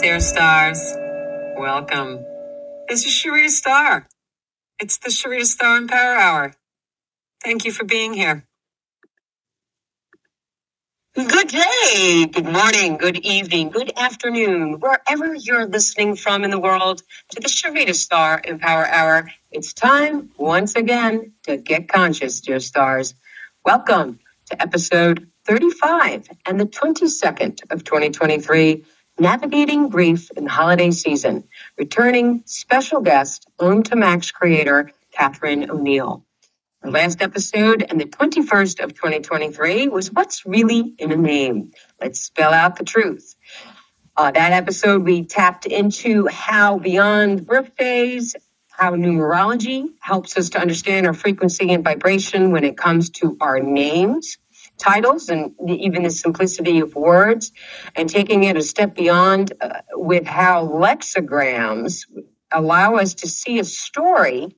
dear stars. Welcome. This is Sharita Star. It's the Sharita Star and Power Hour. Thank you for being here. Good day, good morning, good evening, good afternoon, wherever you're listening from in the world to the Sharita Star and Power Hour. It's time once again to get conscious, dear stars. Welcome to episode 35 and the 22nd of 2023 Navigating Grief in the Holiday Season, returning special guest, Om to Max creator, Katherine O'Neill. Our last episode and the 21st of 2023 was What's Really in a Name? Let's spell out the truth. Uh, that episode, we tapped into how beyond birthdays, how numerology helps us to understand our frequency and vibration when it comes to our names titles and even the simplicity of words and taking it a step beyond uh, with how lexicograms allow us to see a story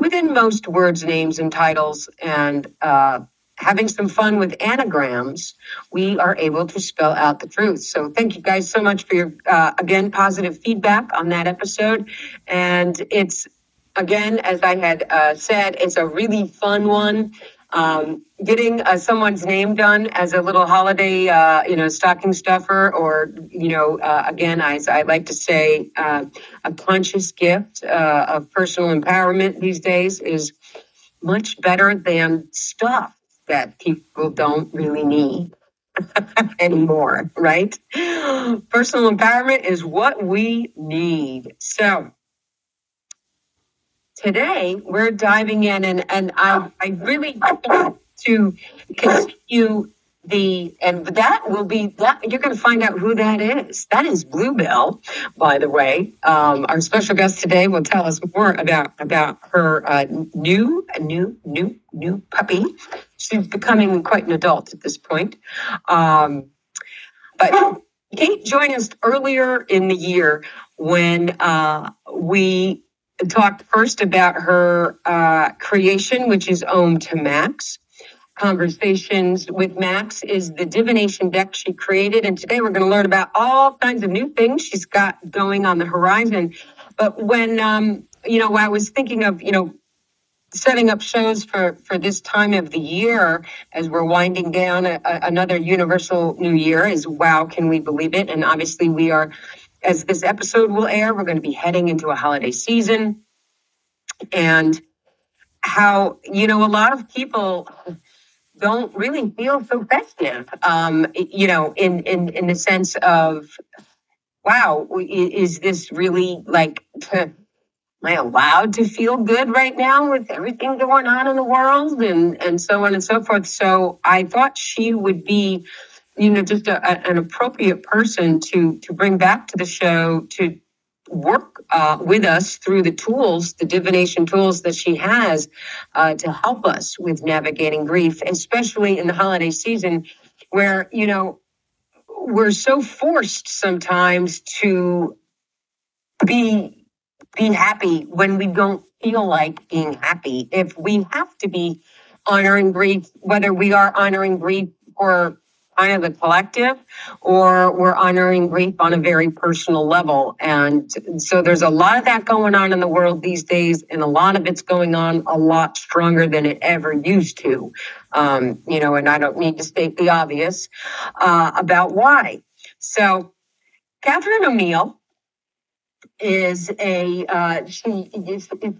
within most words, names, and titles and uh, having some fun with anagrams, we are able to spell out the truth. So thank you guys so much for your, uh, again, positive feedback on that episode. And it's, again, as I had uh, said, it's a really fun one. Um, getting uh, someone's name done as a little holiday, uh, you know, stocking stuffer, or you know, uh, again, as I like to say, uh, a conscious gift uh, of personal empowerment these days is much better than stuff that people don't really need anymore, right? Personal empowerment is what we need. So today we're diving in and, and I, I really want to continue the and that will be that you're going to find out who that is. That is bluebell by the way. Um, our special guest today will tell us more about about her uh, new new new new puppy. She's becoming quite an adult at this point. Um, but kate joined us earlier in the year when uh, we talked first about her uh, creation, which is Om to Max. Conversations with Max is the divination deck she created. And today we're going to learn about all kinds of new things she's got going on the horizon. But when, um, you know, I was thinking of, you know, setting up shows for, for this time of the year as we're winding down a, a, another universal new year is wow, can we believe it? And obviously we are as this episode will air, we're going to be heading into a holiday season. And how, you know, a lot of people don't really feel so festive, um, you know, in, in, in the sense of, wow, is this really like, am I allowed to feel good right now with everything going on in the world and, and so on and so forth? So I thought she would be you know, just a, a, an appropriate person to to bring back to the show to work uh, with us through the tools, the divination tools that she has uh, to help us with navigating grief, especially in the holiday season. where, you know, we're so forced sometimes to be be happy when we don't feel like being happy. If we have to be honoring grief, whether we are honoring grief for kind of the collective or we're honoring grief on a very personal level. And so there's a lot of that going on in the world these days, and a lot of it's going on a lot stronger than it ever used to. Um, you know, and I don't need to state the obvious uh, about why. So, Katherine O'Neill is a uh, she is is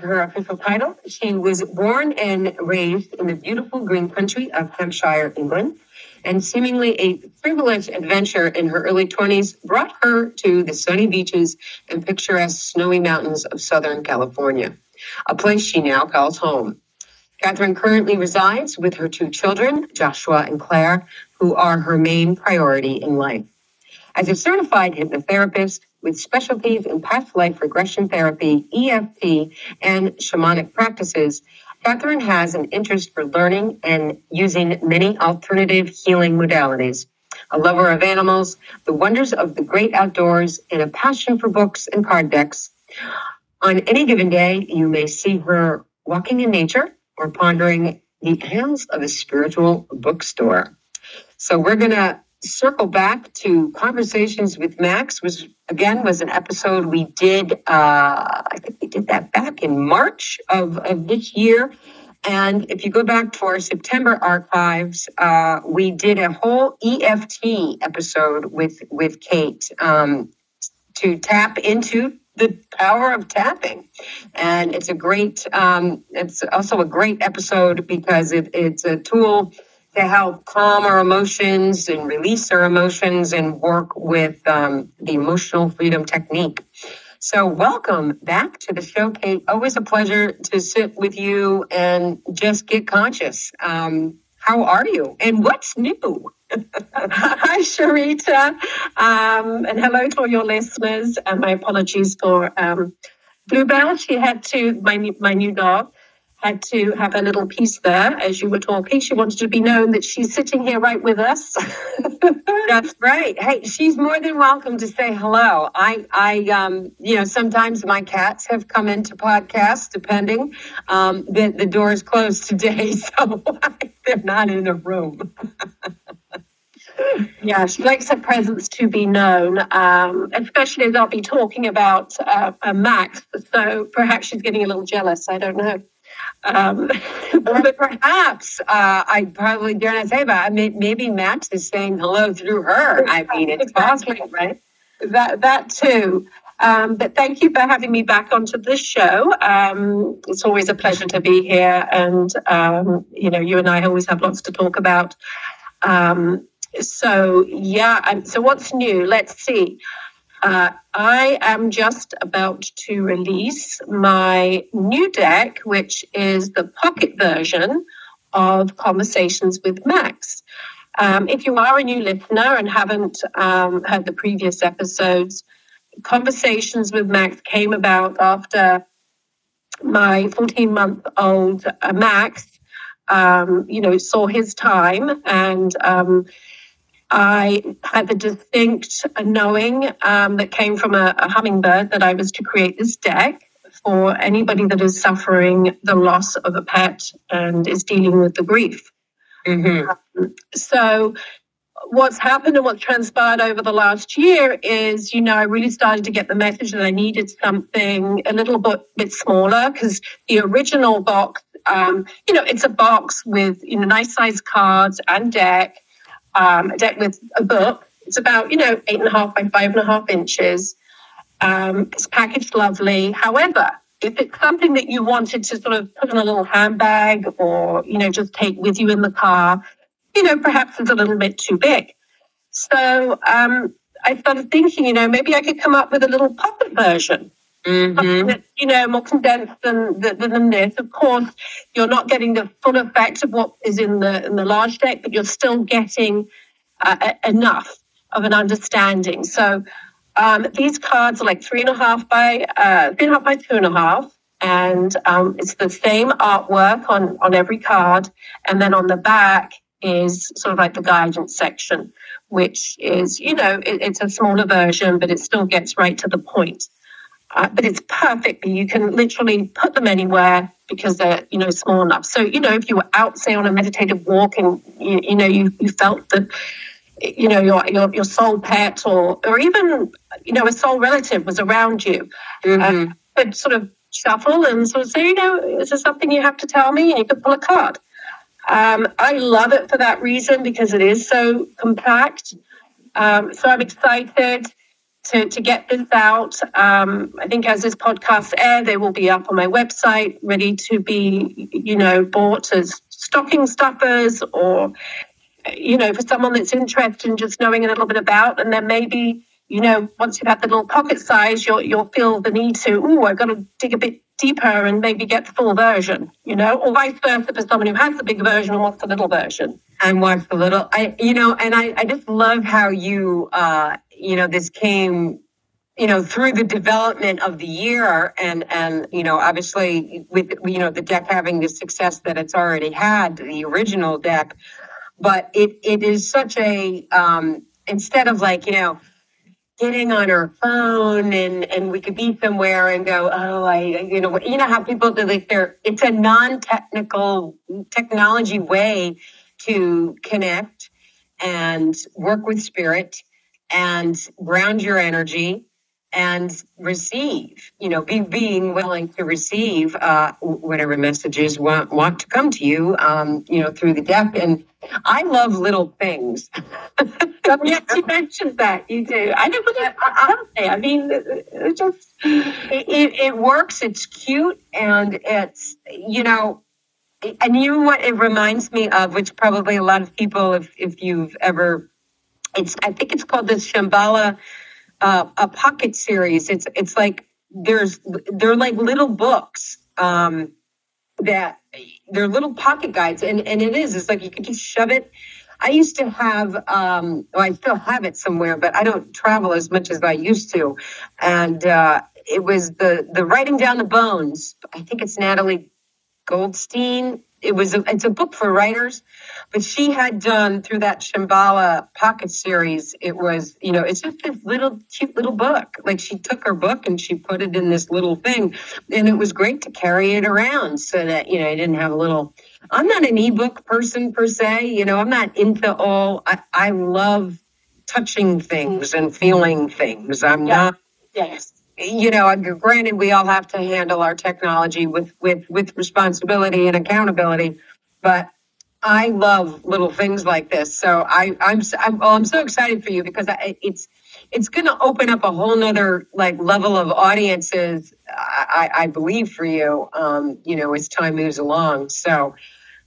her official title. She was born and raised in the beautiful green country of Hampshire, England, and seemingly a privileged adventure in her early 20s brought her to the sunny beaches and picturesque snowy mountains of Southern California, a place she now calls home. Katherine currently resides with her two children, Joshua and Claire, who are her main priority in life. As a certified hypnotherapist with specialties in past life regression therapy, EFT, and shamanic practices, Katherine has an interest for learning and using many alternative healing modalities. A lover of animals, the wonders of the great outdoors, and a passion for books and card decks. On any given day, you may see her walking in nature or pondering the aisles of a spiritual bookstore. So we're going to circle back to conversations with Max, which again was an episode we did. Uh, I think we did that back in March of, of this year. And if you go back to our September archives, uh, we did a whole EFT episode with with Kate um, to tap into the power of tapping, and it's a great. Um, it's also a great episode because it, it's a tool to help calm our emotions and release our emotions and work with um, the emotional freedom technique. So, welcome back to the show, Kate. Always a pleasure to sit with you and just get conscious. Um, how are you? And what's new? Hi, Sharita. Um, and hello to all your listeners. And my apologies for um, Bluebell. She had to, my, my new dog, had to have a little piece there as you were talking. She wanted to be known that she's sitting here right with us. That's right. Hey, she's more than welcome to say hello. I, I, um, you know, sometimes my cats have come into podcasts, depending. Um, the, the door is closed today, so they're not in the room. yeah, she likes her presence to be known, um, especially as I'll be talking about uh, Max. So perhaps she's getting a little jealous. I don't know. Um, but perhaps uh, I probably dare not say, but I mean, maybe Max is saying hello through her. I mean, it's possible, right? That that too. Um, but thank you for having me back onto this show. Um, it's always a pleasure to be here, and um, you know, you and I always have lots to talk about. Um, so yeah, so what's new? Let's see. Uh, I am just about to release my new deck, which is the pocket version of Conversations with Max. Um, if you are a new listener and haven't um, heard the previous episodes, Conversations with Max came about after my 14 month old uh, Max, um, you know, saw his time and um, I had the distinct knowing um, that came from a, a, hummingbird that I was to create this deck for anybody that is suffering the loss of a pet and is dealing with the grief. Mm-hmm. Um, so, what's happened and what's transpired over the last year is, you know, I really started to get the message that I needed something a little bit, bit smaller because the original box, um, you know, it's a box with, you know, nice size cards and deck um, a deck with a book. It's about, you know, eight and a half by five and a half inches. Um, it's packaged lovely. However, if it's something that you wanted to sort of put in a little handbag or, you know, just take with you in the car, you know, perhaps it's a little bit too big. So um, I started thinking, you know, maybe I could come up with a little pocket version. Mm-hmm. you know, more condensed than, than, than this. Of course, you're not getting the full effect of what is in the in the large deck, but you're still getting uh, enough of an understanding. So um, these cards are like three and a half by uh, three and a half by two and a half, and um, it's the same artwork on on every card, and then on the back is sort of like the guidance section, which is, you know, it, it's a smaller version, but it still gets right to the point. Uh, but it's perfect. You can literally put them anywhere because they're, you know, small enough. So, you know, if you were out, say, on a meditative walk and, you, you know, you, you felt that, you know, your, your, your soul pet or, or even, you know, a soul relative was around you, mm-hmm. uh, could sort of shuffle and sort of say, you know, is there something you have to tell me? And you could pull a card. Um, I love it for that reason because it is so compact. Um, so I'm excited to, to get this out. Um, I think as this podcast air, they will be up on my website, ready to be, you know, bought as stocking stuffers or, you know, for someone that's interested in just knowing a little bit about, and then maybe, you know, once you've had the little pocket size, you'll you'll feel the need to, oh, I've got to dig a bit deeper and maybe get the full version, you know, or vice versa for someone who has the big version and wants the little version. And wants the little, I, you know, and I, I just love how you, uh, you know, this came, you know, through the development of the year and, and, you know, obviously with, you know, the deck having the success that it's already had, the original deck, but it, it is such a, um, instead of like, you know, getting on our phone and, and we could be somewhere and go, oh, I, you know, you know how people do like they're, it's a non-technical technology way to connect and work with spirit and ground your energy and receive you know be being willing to receive uh, whatever messages want want to come to you um, you know through the deck. And i love little things. Yes you mentioned that. You do. I what i, I, I mean it just it, it works. It's cute and it's you know and you know what it reminds me of which probably a lot of people if if you've ever it's I think it's called the Shambhala uh, a pocket series. It's it's like there's they're like little books um, that they're little pocket guides, and and it is it's like you can just shove it. I used to have, um, well, I still have it somewhere, but I don't travel as much as I used to, and uh, it was the the writing down the bones. I think it's Natalie Goldstein. It was a, it's a book for writers, but she had done through that Shambhala pocket series, it was, you know, it's just this little cute little book. Like she took her book and she put it in this little thing. And it was great to carry it around so that, you know, I didn't have a little I'm not an ebook person per se, you know, I'm not into all I, I love touching things and feeling things. I'm yeah. not yes you know, granted, we all have to handle our technology with with with responsibility and accountability, but I love little things like this. So I, I'm, I'm, well, I'm so excited for you because I, it's, it's going to open up a whole nother like level of audiences. I, I believe for you, um, you know, as time moves along. So,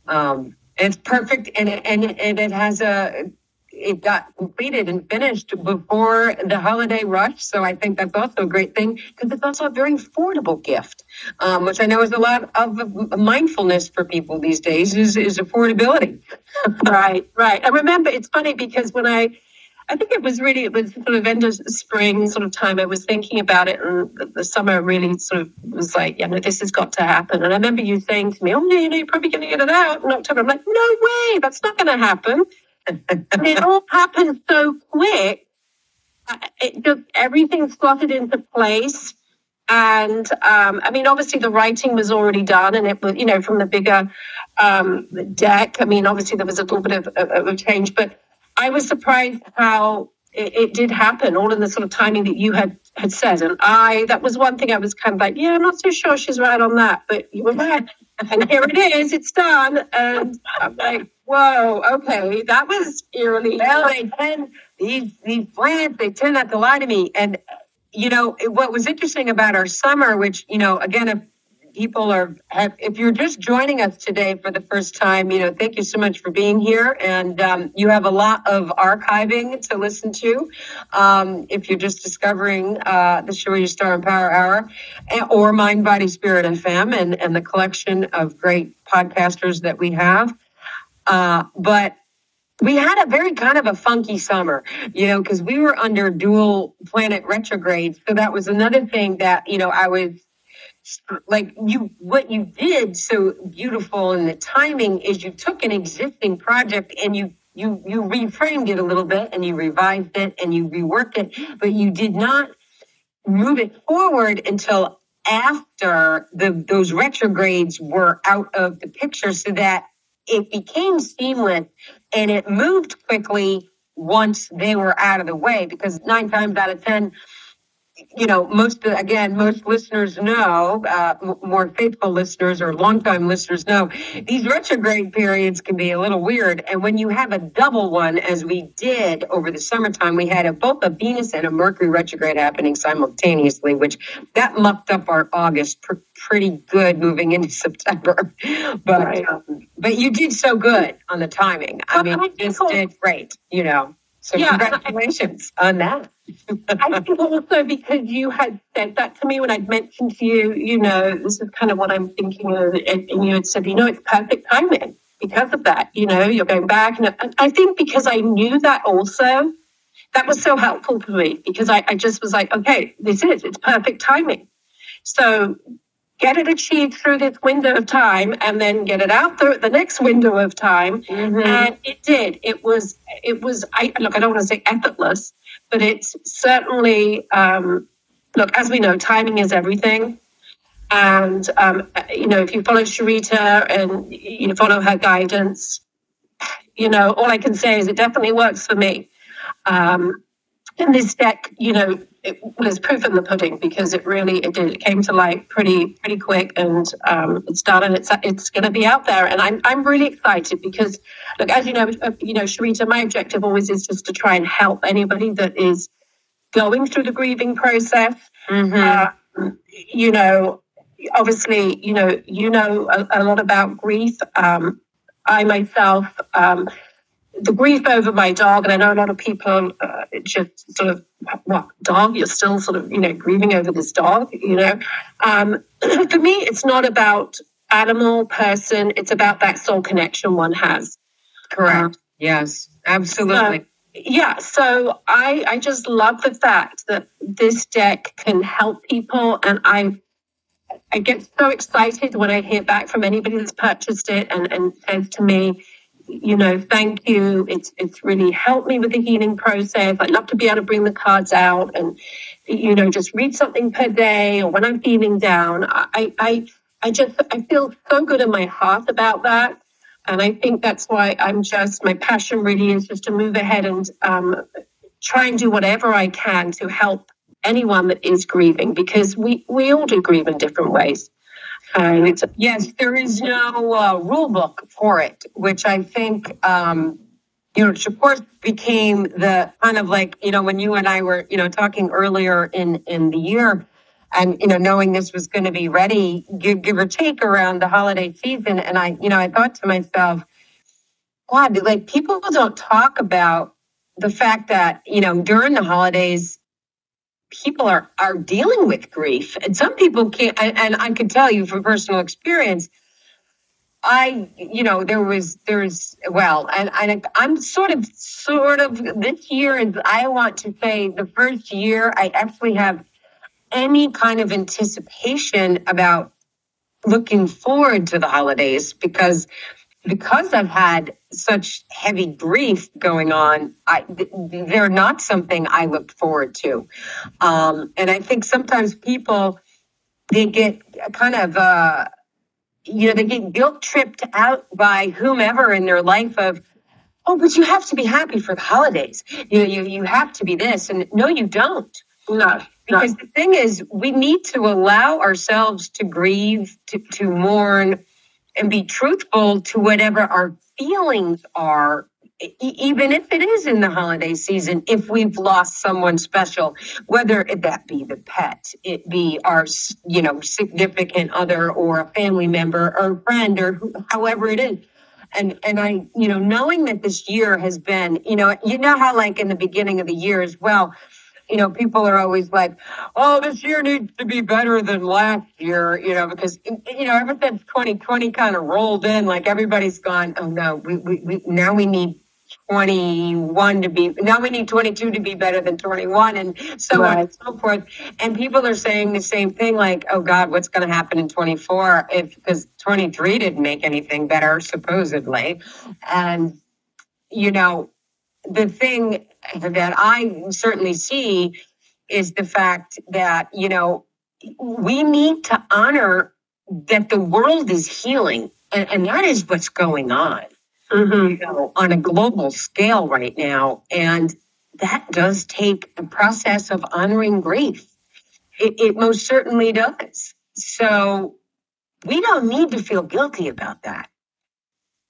um, it's perfect. And and, and it has a, it got completed and finished before the holiday rush. So I think that's also a great thing because it's also a very affordable gift, um, which I know is a lot of mindfulness for people these days is, is affordability. right, right. I remember it's funny because when I, I think it was really, it was sort of end of spring sort of time. I was thinking about it and the, summer really sort of was like, yeah, no, this has got to happen. And I remember you saying to me, oh, yeah, you know, you're probably going to get it out in October. I'm like, no way, that's not going to happen and it all happened so quick. It just everything slotted into place. And um, I mean, obviously, the writing was already done, and it was, you know, from the bigger um, deck. I mean, obviously, there was a little bit of, of, of change, but I was surprised how it, it, did happen, all in the sort of timing that you had had said. And I, that was one thing I was kind of like, yeah, I'm not so sure she's right on that, but you were right. And here it is, it's done. And I'm like, whoa, okay, that was eerily. Well, they tend these these plants they tend not to lie to me. And you know what was interesting about our summer, which you know, again, if people are have, if you're just joining us today for the first time, you know, thank you so much for being here, and um, you have a lot of archiving to listen to. Um, if you're just discovering uh, the Sharita Star and Power Hour, or Mind, Body, Spirit, FM, and and the collection of great podcasters that we have. Uh, but we had a very kind of a funky summer, you know, because we were under dual planet retrograde. So that was another thing that, you know, I was like you what you did so beautiful in the timing is you took an existing project and you you you reframed it a little bit and you revised it and you reworked it but you did not move it forward until after the those retrogrades were out of the picture so that it became seamless and it moved quickly once they were out of the way because nine times out of ten you know, most again, most listeners know, uh, more faithful listeners or longtime listeners know, these retrograde periods can be a little weird. And when you have a double one, as we did over the summertime, we had a, both a Venus and a Mercury retrograde happening simultaneously, which that mucked up our August pr- pretty good moving into September. But right. um, but you did so good on the timing. I mean, you just did great. You know. So yeah, congratulations I, on that. I think also because you had said that to me when I'd mentioned to you, you know, this is kind of what I'm thinking of, and, you had said, you know, it's perfect timing because of that. You know, you're going back, and I think because I knew that also, that was so helpful for me because I, I just was like, okay, this is it's perfect timing. So get it achieved through this window of time and then get it out through the next window of time. Mm-hmm. And it did. It was, it was, I look, I don't want to say effortless, but it's certainly, um, look, as we know, timing is everything. And, um, you know, if you follow Sharita and you follow her guidance, you know, all I can say is it definitely works for me. Um, and this deck, you know, it was proof in the pudding because it really it did it came to light pretty pretty quick and um, it's done and it's it's going to be out there. And I'm I'm really excited because look as you know uh, you know Sharita my objective always is just to try and help anybody that is going through the grieving process. Mm-hmm. uh, you know obviously you know you know a, a lot about grief. Um, I myself um, the grief over my dog, and I know a lot of people uh, just sort of, what, dog? You're still sort of, you know, grieving over this dog, you know? Um, for me, it's not about animal, person, it's about that soul connection one has. Correct. Yes, absolutely. So, yeah, so I, I just love the fact that this deck can help people, and I I get so excited when I hear back from anybody that's purchased it and, and says to me, you know, thank you. It's it's really helped me with the healing process. I'd love to be able to bring the cards out and, you know, just read something per day or when I'm feeling down. I I I just I feel so good in my heart about that. And I think that's why I'm just my passion really is just to move ahead and um, try and do whatever I can to help anyone that is grieving because we we all do grieve in different ways. And yes, there is no uh, rule book for it, which I think, um, you know, of course became the kind of like, you know, when you and I were, you know, talking earlier in, in the year and, you know, knowing this was going to be ready, give, give or take around the holiday season. And I, you know, I thought to myself, God, like people don't talk about the fact that, you know, during the holidays, people are are dealing with grief. And some people can't and, and i can tell you from personal experience i you know there was there's well and, and i'm sort of sort of this year is i want to say the first year i actually have any kind of anticipation about looking forward to the holidays because because I've had such heavy grief going on, I, they're not something I looked forward to. Um, and I think sometimes people, they get kind of, uh, you know, they get guilt tripped out by whomever in their life of, oh, but you have to be happy for the holidays. You know, you, you have to be this. And no, you don't. No. Because no. the thing is, we need to allow ourselves to grieve, to, to mourn, and be truthful to whatever our feelings are even if it is in the holiday season, if we've lost someone special, whether that be the pet, it be our, you know, significant other or a family member or a friend or however it is. And, and I, you know, knowing that this year has been, you know, you know how like in the beginning of the year as well, you know, people are always like, oh, this year needs to be better than last year, you know, because, you know, ever since 2020 kind of rolled in, like everybody's gone, oh no, we, we, we now we need 21 to be now we need 22 to be better than 21 and so right. on and so forth and people are saying the same thing like oh god what's going to happen in 24 if because 23 didn't make anything better supposedly and you know the thing that i certainly see is the fact that you know we need to honor that the world is healing and, and that is what's going on mm-hmm. you know, on a global scale right now. And that does take a process of honoring grief. It, it most certainly does. So we don't need to feel guilty about that.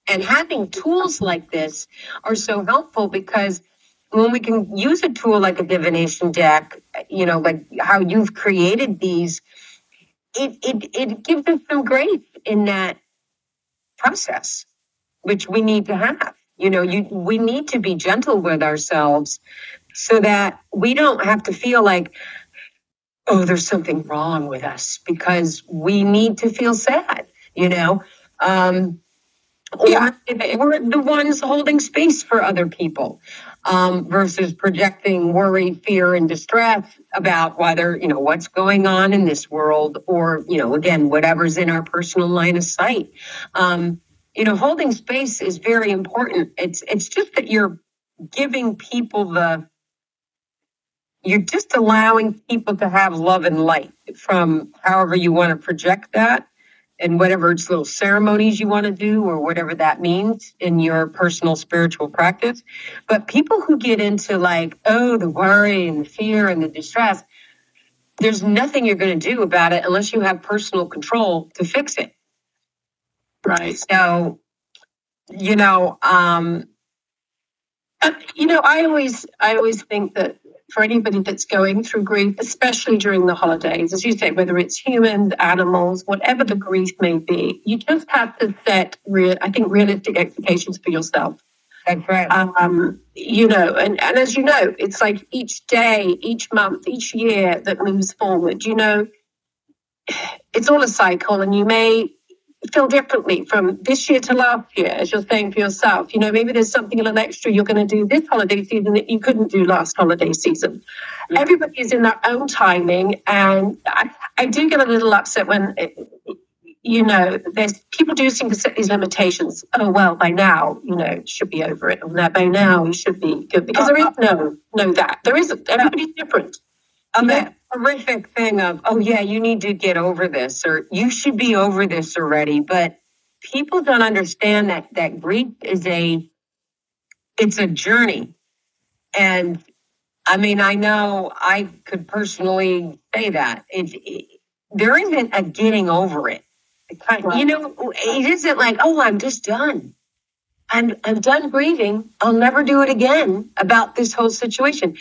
And having tools like this are so helpful because when we can use a tool like a divination deck, you know, like how you've created these, it, it, it gives us some grace in that process which we need to have. You know, you, we need to be gentle with ourselves so that we don't have to feel like, oh, there's something wrong with us because we need to feel sad, you know? Um, yeah. we're the ones holding space for other people um, versus projecting worry, fear, and distress about whether, you know, what's going on in this world or, you know, again, whatever's in our personal line of sight. Um, you know, holding space is very important. It's it's just that you're giving people the you're just allowing people to have love and light from however you want to project that and whatever it's little ceremonies you want to do or whatever that means in your personal spiritual practice. But people who get into like, oh, the worry and the fear and the distress, there's nothing you're going to do about it unless you have personal control to fix it. Right. So, you know, um, you know, I always, I always think that for anybody that's going through grief, especially during the holidays, as you say, whether it's humans, animals, whatever the grief may be, you just have to set real, I think, realistic expectations for yourself. That's right. Um, you know, and, and as you know, it's like each day, each month, each year that moves forward, you know, it's all a cycle and you may feel differently from this year to last year, as you're saying for yourself. You know, maybe there's something a little extra you're going to do this holiday season that you couldn't do last holiday season. Yeah. Everybody is in their own timing, and I, I do get a little upset when. It, you know, there's people do seem to set these limitations. Oh well, by now, you know, should be over it, or by now you should be good because there is no, no that there isn't. Everybody's different. Um, yeah horrific thing of, oh yeah, you need to get over this or you should be over this already. But people don't understand that that grief is a it's a journey. And I mean, I know I could personally say that. It, it there isn't a getting over it. You know, it isn't like, oh, I'm just done. I'm I'm done grieving. I'll never do it again about this whole situation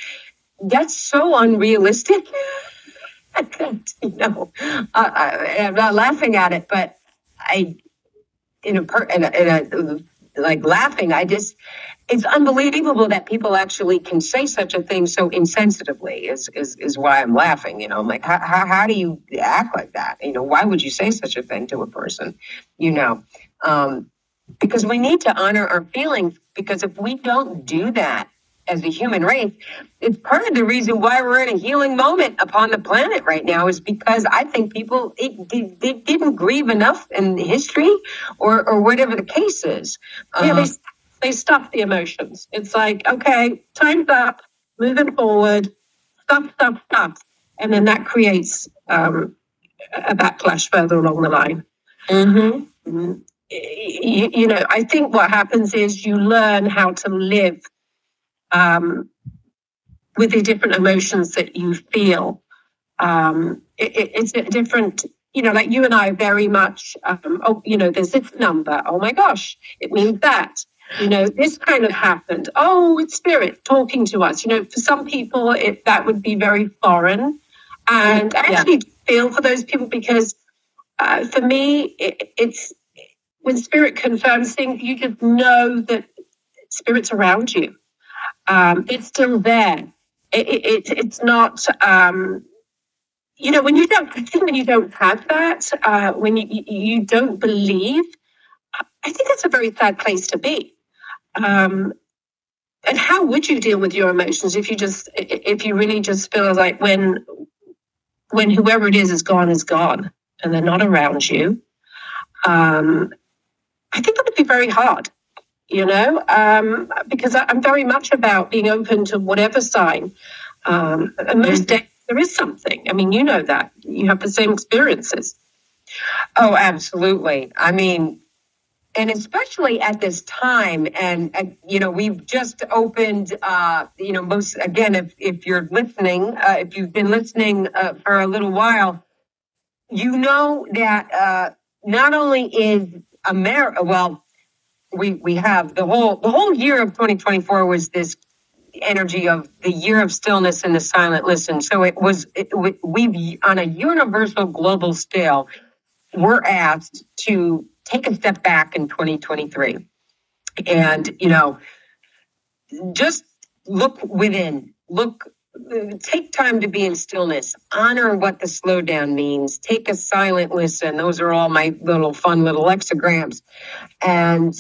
that's so unrealistic. I can't, you know, I, am not laughing at it, but I, in a, per, in a, in a, like laughing, I just, it's unbelievable that people actually can say such a thing so insensitively is, is, is why I'm laughing. You know, I'm like, how, how, how do you act like that? You know, why would you say such a thing to a person? You know, um, because we need to honor our feelings because if we don't do that, as a human race, it's part of the reason why we're in a healing moment upon the planet right now is because I think people it, they, they didn't grieve enough in history or or whatever the case is. Yeah, they, uh-huh. they stuff the emotions. It's like, okay, time's up, moving forward, stuff, stuff, stuff. And then that creates um, a backlash further along the line. Mm-hmm. Mm-hmm. You, you know, I think what happens is you learn how to live um, with the different emotions that you feel. Um, it, it, it's a different, you know, like you and I very much, um, oh, you know, there's this number. Oh my gosh, it means that. You know, this kind of happened. Oh, it's spirit talking to us. You know, for some people, it, that would be very foreign. And I actually yeah. feel for those people because uh, for me, it, it's when spirit confirms things, you just know that spirit's around you um, it's still there. It, it, it's not, um, you know, when you don't, I think when you don't have that, uh, when you, you don't believe, I think that's a very sad place to be. Um, and how would you deal with your emotions if you just if you really just feel like when when whoever it is is gone is gone and they're not around you um, i think that would be very hard you know um, because I, am very much about being open to whatever sign um, and most days there is something. I mean you know that. You have the same experiences. Oh absolutely. I mean and especially at this time and uh, you know we've just opened uh, you know most again if, if you're listening uh, if you've been listening uh, for a little while you know that uh, not only is america well we we have. The whole the whole year of 2024 was this energy of the year of stillness and the silent listen. So it was it, we've on a universal global scale we're asked to take a step back in 2023 and, you know, just look within, look, take time to be in stillness, honor what the slowdown means, take a silent listen. Those are all my little fun little lexicograms. And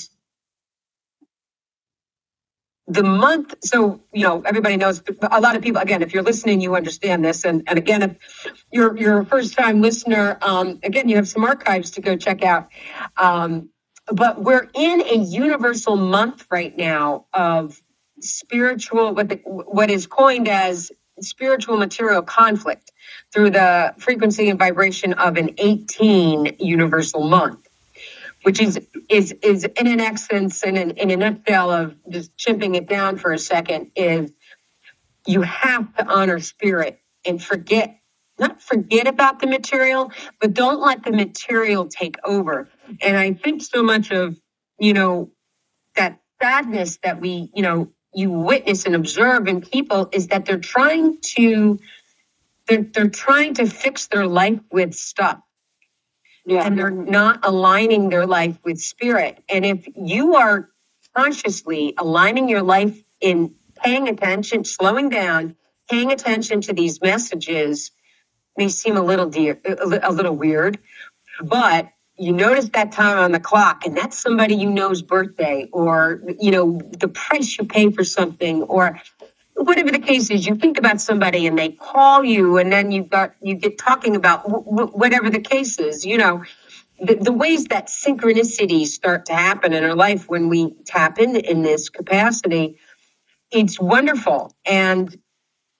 the month so you know everybody knows a lot of people again if you're listening you understand this. And, and again if you're you're a first time listener um, again you have some archives to go check out. Um, but we're in a universal month right now of spiritual what the, what is coined as spiritual material conflict through the frequency and vibration of an 18 universal month which is is is in an essence, in, an, in a nutshell of just chimping it down for a second, is you have to honor spirit and forget not forget about the material, but don't let the material take over. And I think so much of, you know, that sadness that we, you know, you witness and observe in people is that they're trying to they're, they're trying to fix their life with stuff yeah. and they're not aligning their life with spirit. And if you are consciously aligning your life in paying attention, slowing down, paying attention to these messages may seem a little dear, a little weird, but you notice that time on the clock and that's somebody you know's birthday or you know the price you pay for something or whatever the case is, you think about somebody and they call you, and then you've got you get talking about whatever the case is. You know, the, the, ways that synchronicities start to happen in our life when we tap in in this capacity. It's wonderful, and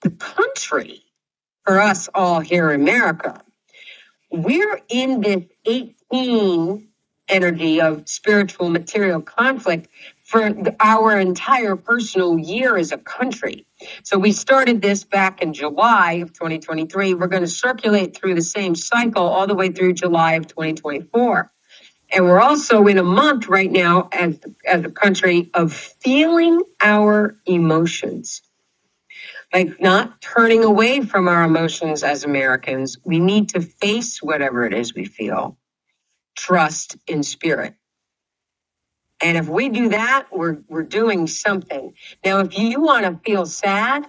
the country for us all here in America, we're in this 18 energy of spiritual material conflict for our entire personal year as a country. So we started this back in July of 2023. We're going to circulate through the same cycle all the way through July of 2024. And we're also in a month right now as, as a country of feeling our emotions. Like not turning away from our emotions as Americans. We need to face whatever it is we feel. Trust in spirit. And if we do that, we're, we're doing something. Now, if you want to feel sad,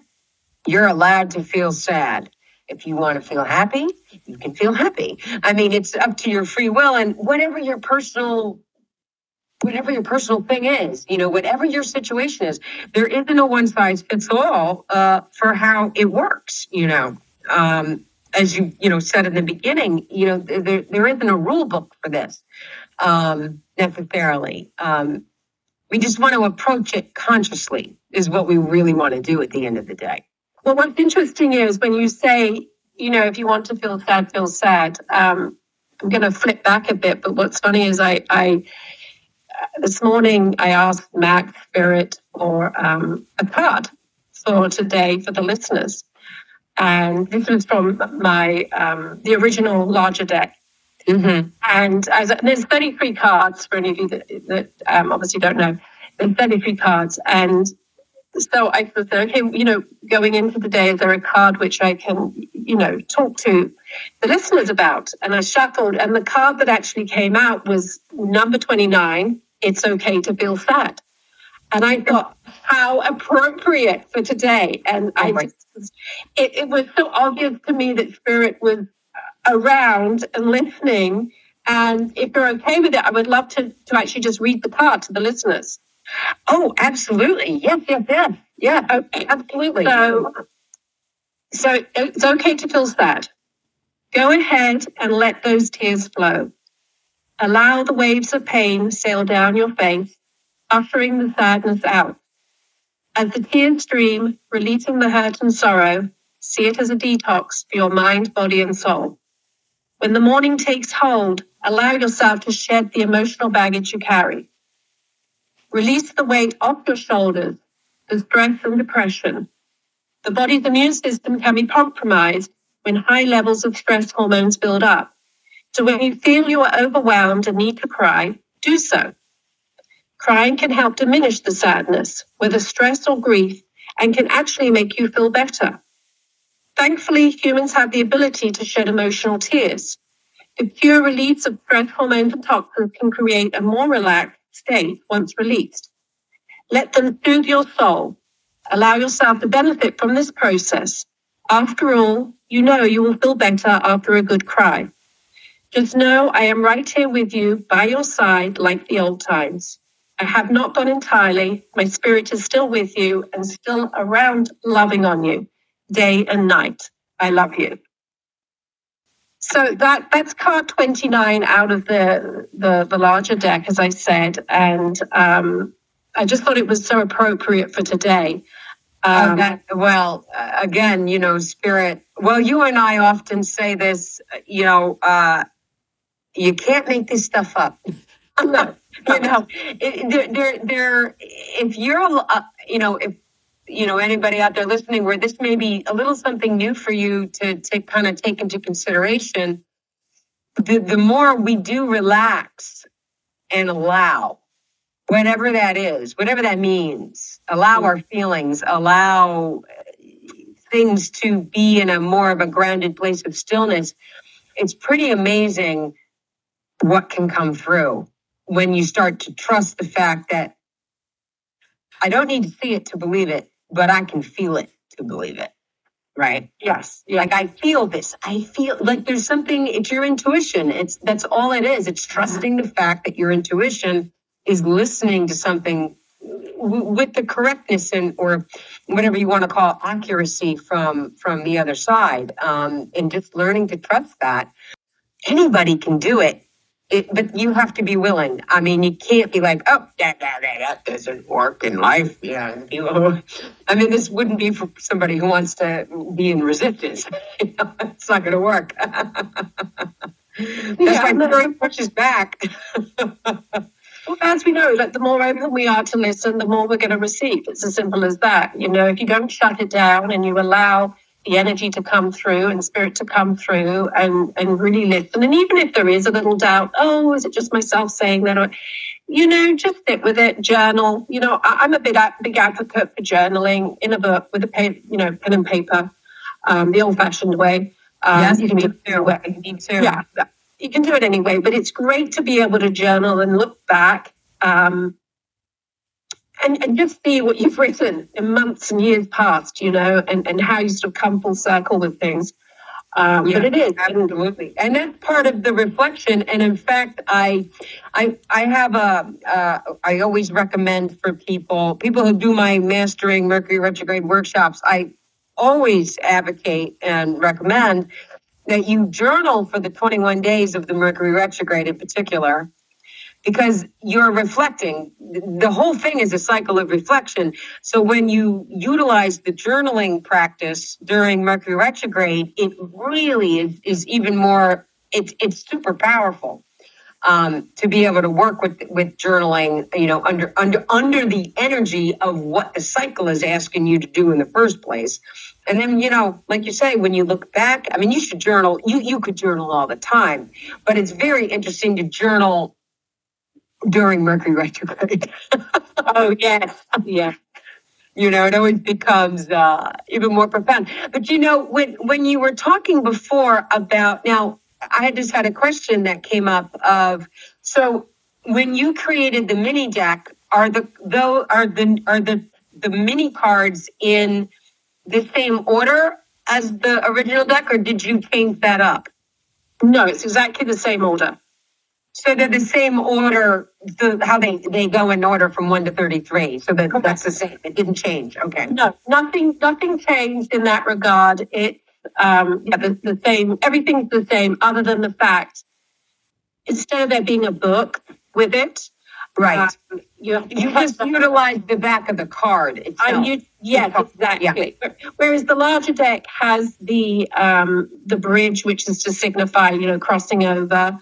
you're allowed to feel sad. If you want to feel happy, you can feel happy. I mean, it's up to your free will and whatever your personal whatever your personal thing is, you know, whatever your situation is, there isn't a one size fits all uh, for how it works, you know. Um, as you, you know, said in the beginning, you know, there, there isn't a rule book for this um, necessarily. Um, we just want to approach it consciously, is what we really want to do at the end of the day. Well, what's interesting is when you say, you know, if you want to feel sad, feel sad. Um, I'm going to flip back a bit, but what's funny is I, I this morning I asked Max Spirit for um, a card for today for the listeners, and this was from my um, the original larger deck Mm-hmm. And as, there's 33 cards for any of you that, that um, obviously don't know. There's 33 cards. And so I said, okay, you know, going into the day, is there a card which I can, you know, talk to the listeners about? And I shuffled, and the card that actually came out was number 29 It's Okay to Feel Sad. And I thought, how appropriate for today. And I oh just, it, it was so obvious to me that spirit was around and listening. And if you're okay with it, I would love to, to actually just read the card to the listeners. Oh, absolutely. Yes, yes, yes. Yeah, okay, absolutely. So, so it's okay to feel sad. Go ahead and let those tears flow. Allow the waves of pain sail down your face, ushering the sadness out. As the tears stream, releasing the hurt and sorrow, see it as a detox for your mind, body, and soul. When the morning takes hold, allow yourself to shed the emotional baggage you carry. Release the weight off your shoulders, the stress and depression. The body's immune system can be compromised when high levels of stress hormones build up. So when you feel you are overwhelmed and need to cry, do so. Crying can help diminish the sadness, whether stress or grief, and can actually make you feel better. Thankfully, humans have the ability to shed emotional tears. The pure release of stress hormones and toxins can create a more relaxed state once released. Let them soothe your soul. Allow yourself to benefit from this process. After all, you know you will feel better after a good cry. Just know I am right here with you by your side like the old times. I have not gone entirely. My spirit is still with you and still around loving on you day and night. I love you. So that that's card 29 out of the, the, the larger deck, as I said. And um, I just thought it was so appropriate for today. Um, that, well, again, you know, spirit. Well, you and I often say this, you know, uh, you can't make this stuff up. no, you know, it, they're, they're, if you're, uh, you know, if, you know, anybody out there listening where this may be a little something new for you to, to kind of take into consideration, the, the more we do relax and allow, whatever that is, whatever that means, allow our feelings, allow uh, things to be in a more of a grounded place of stillness, it's pretty amazing what can come through when you start to trust the fact that I don't need to see it to believe it but I can feel it to believe it. Right. Yes. Like I feel this. I feel like there's something, it's your intuition. It's that's all it is. It's trusting the fact that your intuition is listening to something w- with the correctness and or whatever you want to call accuracy from from the other side um, and just learning to trust that anybody can do it it, but you have to be willing. I mean, you can't be like, oh, that, that, that, that doesn't work in life. Yeah, you know. I mean, this wouldn't be for somebody who wants to be in resistance. you know, it's not going to work. That's yeah, why story pushes back. well, as we know, like the more open we are to listen, the more we're going to receive. It's as simple as that. You know, if you don't shut it down and you allow the energy to come through and spirit to come through and, and really listen. And even if there is a little doubt, oh, is it just myself saying that? Or, you know, just sit with it, journal. You know, I, am a big, big advocate for journaling in a book with a pen, you know, pen and paper, um, the old fashioned way. Um, yes, you can do it. Me too. Yeah, you can do it anyway, but it's great to be able to journal and look back. Um, and, and just see what you've written in months and years past, you know, and, and how you sort of come full circle with things. Um, yeah, but it is absolutely, and that's part of the reflection. And in fact, I, I, I have a. Uh, I always recommend for people, people who do my mastering Mercury retrograde workshops. I always advocate and recommend that you journal for the 21 days of the Mercury retrograde in particular because you're reflecting. The whole thing is a cycle of reflection. So when you utilize the journaling practice during Mercury retrograde, it really is, is even more, it's, it's super powerful. Um, to be able to work with with journaling, you know, under under under the energy of what the cycle is asking you to do in the first place, and then you know, like you say, when you look back, I mean, you should journal. You you could journal all the time, but it's very interesting to journal during Mercury retrograde. oh yes, yeah. You know, it always becomes uh, even more profound. But you know, when when you were talking before about now, I just had a question that came up of so when you created the mini deck, are the though are the are the the mini cards in the same order as the original deck, or did you change that up? No, it's exactly the same order. So they're the same order, the, how they, they go in order from one to thirty-three. So that, that's the same. It didn't change. Okay. No, nothing, nothing changed in that regard. It's, um, yeah, the, the same, everything's the same, other than the fact, instead of there being a book with it, Right. um, you You just utilize the back of the card itself. You, yes, exactly. Whereas the larger deck has the um, the bridge, which is to signify, you know, crossing over.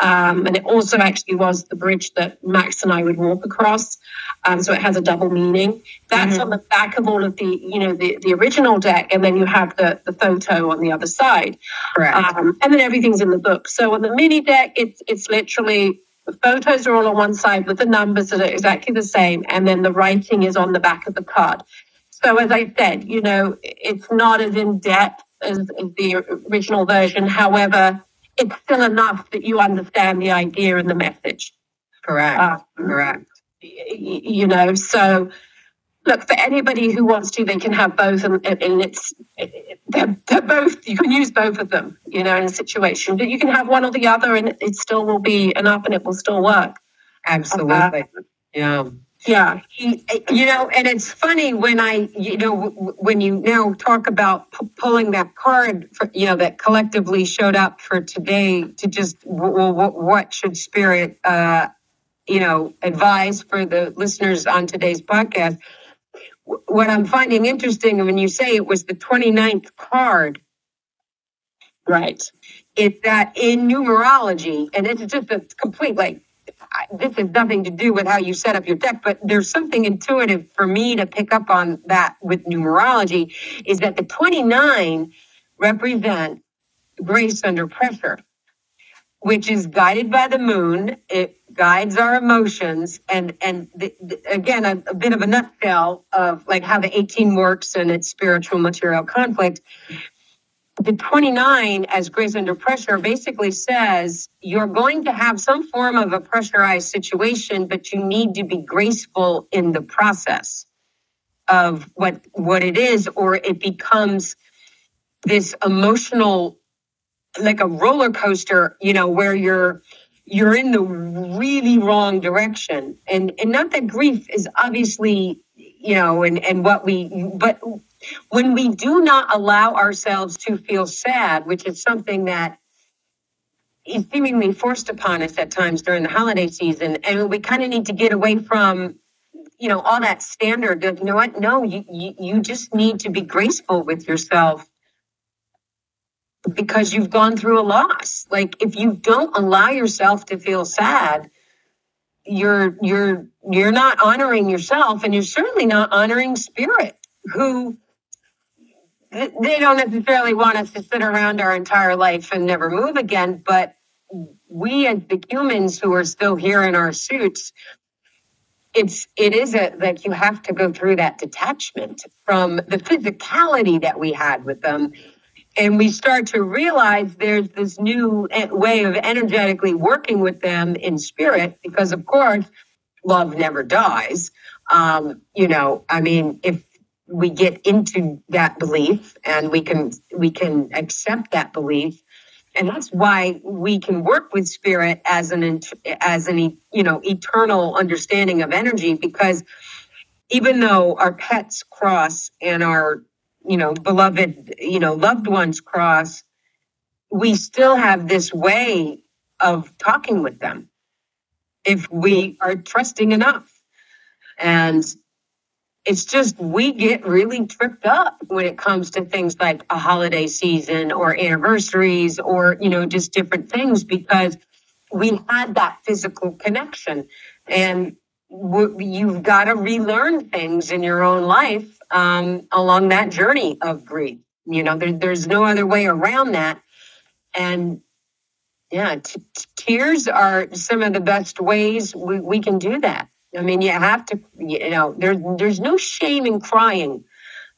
Um, and it also actually was the bridge that Max and I would walk across. Um, so it has a double meaning. That's on the back of all of the, you know, the, the original deck, and then you have the the photo on the other side. Correct. Um, and then everything's in the book. So on the mini deck, it's it's literally the photos are all on one side with the numbers that are exactly the same, and then the writing is on the back of the card. So as I said, you know, it's not as in depth as the original version. However, it's still enough that you understand the idea and the message. Correct. Uh, Correct. you know so look for anybody who wants to they can have both and, and it's they're, they're both you can use both of them you know in a situation but you can have one or the other and it still will be enough and it will still work Absolutely. Yeah. Yeah You know, and it's funny when I, you know, when you now talk about p- pulling that card, for, you know, that collectively showed up for today to just, well, what should spirit, uh, you know, advise for the listeners on today's podcast? What I'm finding interesting when you say it was the 29th card, right is that in numerology, and it's just a complete like, I, this has nothing to do with how you set up your deck, but there's something intuitive for me to pick up on that with numerology is that the 29 represent grace under pressure, which is guided by the moon. It guides our emotions. And, and the, the, again, a, a bit of a nutshell of like how the 18 works and its spiritual material conflict the 29 as grace under pressure basically says you're going to have some form of a pressurized situation but you need to be graceful in the process of what what it is or it becomes this emotional like a roller coaster you know where you're you're in the really wrong direction. And and not that grief is obviously you know and and what we but when we mm. do not allow ourselves to feel sad, which is something that is seemingly forced upon us at times during the holiday season, and we kind of need to get away from, you know, all that standard of, you know what, no, you, you, you just need to be graceful with yourself because you've gone through a loss. Like if you don't allow yourself to feel sad, you're you're you're not honoring yourself and you're certainly not honoring spirit who they don't necessarily want us to sit around our entire life and never move again, but we as the humans who are still here in our suits, it's it is a like you have to go through that detachment from the physicality that we had with them. And we start to realize there's this new e- way of energetically working with them in spirit, because of course, love never dies. Um, you know, I mean, if we get into that belief and we can we can accept that belief. And that's why we can work with spirit as an as an you know eternal understanding of energy because even though our pets cross and our you know beloved you know loved ones cross we still have this way of talking with them if we are trusting enough. And it's just we get really tripped up when it comes to things like a holiday season or anniversaries or you know just different things because we had that physical connection. And you've got to relearn things in your own life um, along that journey of grief. You know there, there's no other way around that. And yeah t- t- tears are some of the best ways we, we can do that I mean, you have to, you know, there's there's no shame in crying,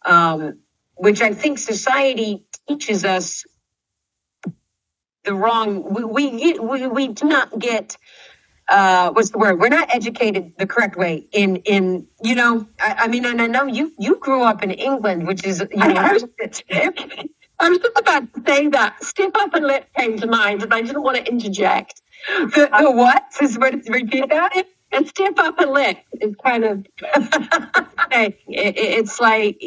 um, which I think society teaches us the wrong. We we get, we, we do not get uh, what's the word? We're not educated the correct way in in you know. I, I mean, and I know you you grew up in England, which is you know. I was, I was just about to say that. Step up and let came to mind, and I didn't want to interject. the, the what? Is what? Repeat that. And stiff upper lip is kind of. it, it's like,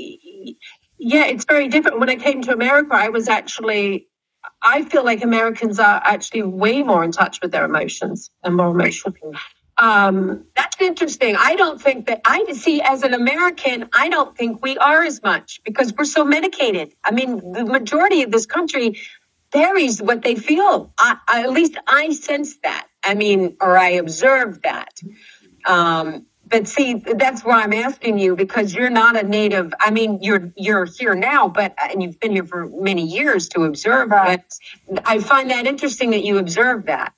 yeah, it's very different. When I came to America, I was actually. I feel like Americans are actually way more in touch with their emotions and more emotional. Um, that's interesting. I don't think that I see as an American, I don't think we are as much because we're so medicated. I mean, the majority of this country varies what they feel. I, I, at least I sense that. I mean, or I observe that. Um, but see, that's why I'm asking you because you're not a native. I mean, you're you're here now, but and you've been here for many years to observe. But I find that interesting that you observe that.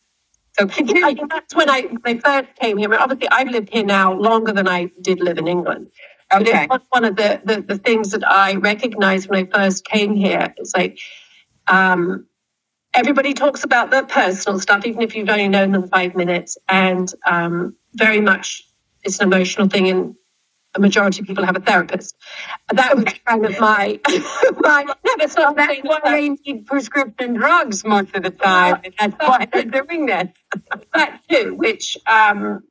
So continue. That's when I, when I first came here. Obviously, I've lived here now longer than I did live in England. Okay. But one of the, the, the things that I recognized when I first came here. It's like um, everybody talks about their personal stuff, even if you've only known them five minutes, and um, very much it's an emotional thing, and a majority of people have a therapist. That was kind of my my. No, that's not that's why they need prescription drugs most of the time. That's why they're doing this. that too, which um,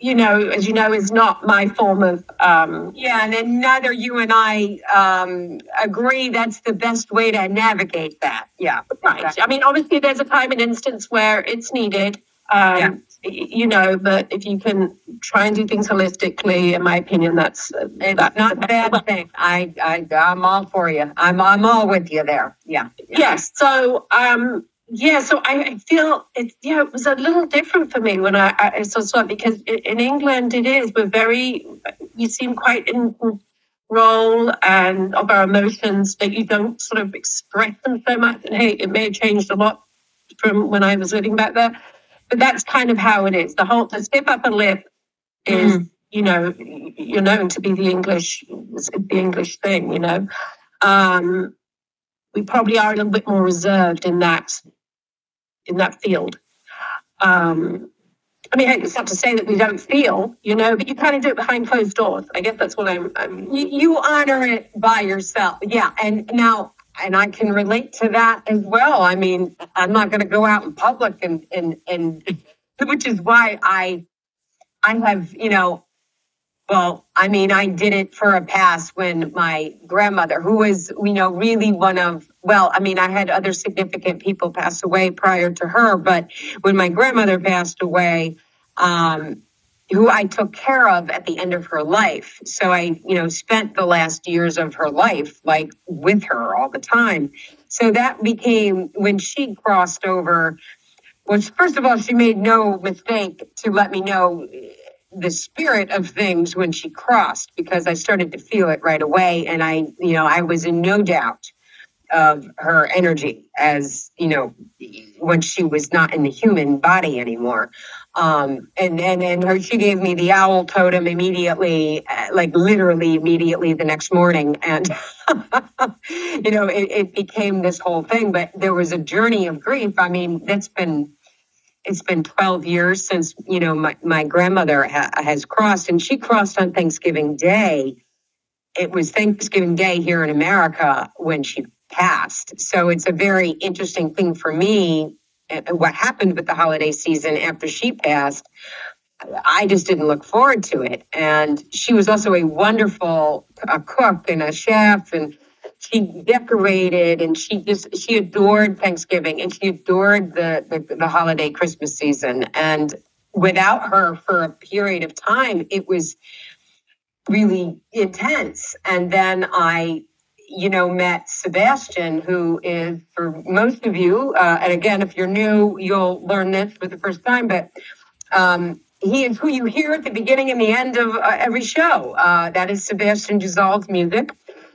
you know, as you know, is not my form of. Um, yeah, and then neither you and I um, agree that's the best way to navigate that. Yeah, right. Exactly. I mean, obviously, there's a time and instance where it's needed. Um, yeah. You know, but if you can try and do things holistically, in my opinion, that's it's not a bad thing. I, I, I'm all for you. I'm, I'm all with you there. Yeah. yeah. Yes. So, um, yeah, so I, I feel it. Yeah, it was a little different for me when I, I saw it because in England it is. We're very, you seem quite in role and of our emotions that you don't sort of express them so much. And hey, it may have changed a lot from when I was living back there, but that's kind of how it is. The whole the stiff upper lip is, mm. you know, you're known to be the English, the English thing, you know. Um, we probably are a little bit more reserved in that in that field. Um, I mean, it's not to say that we don't feel, you know, but you kind of do it behind closed doors. I guess that's what I'm. I'm... You, you honor it by yourself, yeah. And now, and I can relate to that as well. I mean, I'm not going to go out in public and and and, which is why I, I have, you know, well, I mean, I did it for a pass when my grandmother, who was, you know, really one of, well, I mean, I had other significant people pass away prior to her, but when my grandmother passed away, um, who I took care of at the end of her life. So I, you know, spent the last years of her life like with her all the time. So that became when she crossed over, which first of all, she made no mistake to let me know the spirit of things when she crossed because I started to feel it right away. And I, you know, I was in no doubt of her energy as, you know, when she was not in the human body anymore. Um, and, and, and her, she gave me the owl totem immediately, uh, like literally immediately the next morning. And, you know, it, it became this whole thing, but there was a journey of grief. I mean, that's been, it's been 12 years since you know my, my grandmother ha- has crossed and she crossed on thanksgiving day it was thanksgiving day here in america when she passed so it's a very interesting thing for me uh, what happened with the holiday season after she passed i just didn't look forward to it and she was also a wonderful a cook and a chef and she decorated and she just she adored Thanksgiving and she adored the, the the, holiday Christmas season. And without her for a period of time, it was really intense. And then I, you know, met Sebastian, who is for most of you, uh, and again, if you're new, you'll learn this for the first time, but um, he is who you hear at the beginning and the end of uh, every show. Uh, that is Sebastian Gisal's music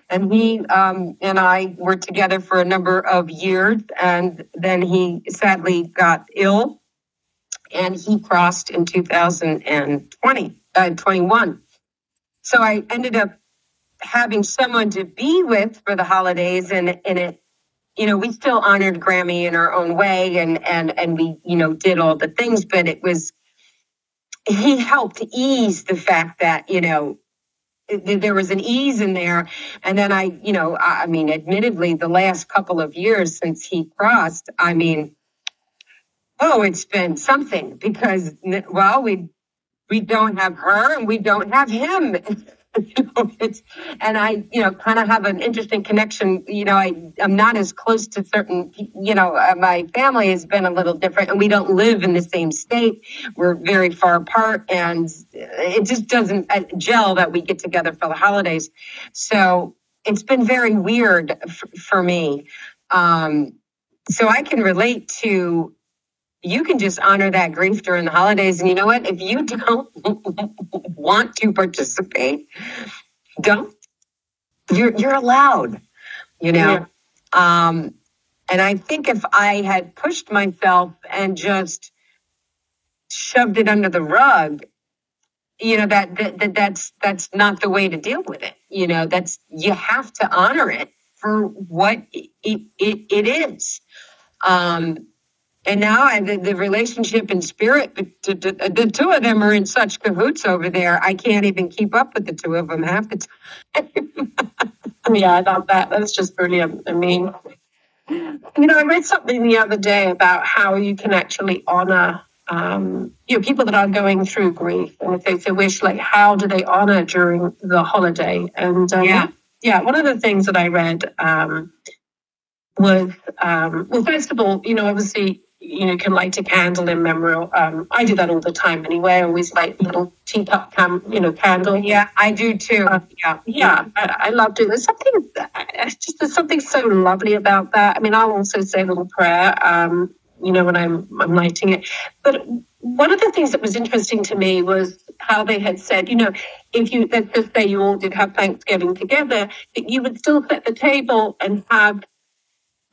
and he um, and I were together for a number of years, and then he sadly got ill, and he crossed in 2020, uh, 21. So I ended up having someone to be with for the holidays, and and it, you know, we still honored Grammy in our own way, and and and we, you know, did all the things, but it was he helped ease the fact that you know there was an ease in there. And then I, you know, I mean, admittedly, the last couple of years since he crossed, I mean, Oh, it's been something because well, we we don't have her and we don't have him. and I, you know, kind of have an interesting connection. You know, I, I'm not as close to certain, you know, uh, my family has been a little different and we don't live in the same state. We're very far apart and it just doesn't uh, gel that we get together for the holidays. So it's been very weird f- for me. Um, so I can relate to you can just honor that grief during the holidays. And you know what? If you don't want to participate, don't. You're you're allowed. You know. Yeah. Um, and I think if I had pushed myself and just shoved it under the rug, you know that, that, that that's that's not the way to deal with it. You know, that's you have to honor it for what it it, it is. Um, and now I, the, the relationship and spirit, the, the, the, two of them are in such cahoots over there. I can't even keep up with the two of them half the time. yeah, I love that. That's just brilliant. I mean, you know, I read something the other day about how you can actually honor, um, you know, people that are going through grief, and if they, if they wish, like, how do they honor during the holiday? And um, yeah, yeah, one of the things that I read um, was, um, well, first of all, you know, obviously you know, can light a candle in memory. Um, I do that all the time anyway. I always light a little teacup, cam, you know, candle. Yeah, I do too. Uh, yeah, yeah, I, I, love doing. There's something, just there's something so lovely about that. I mean, I'll also say a little prayer, um, you know, when I'm I'm lighting it. But one of the things that was interesting to me was how they had said, you know, if you let's just say you all did have Thanksgiving together, that you would still set the table and have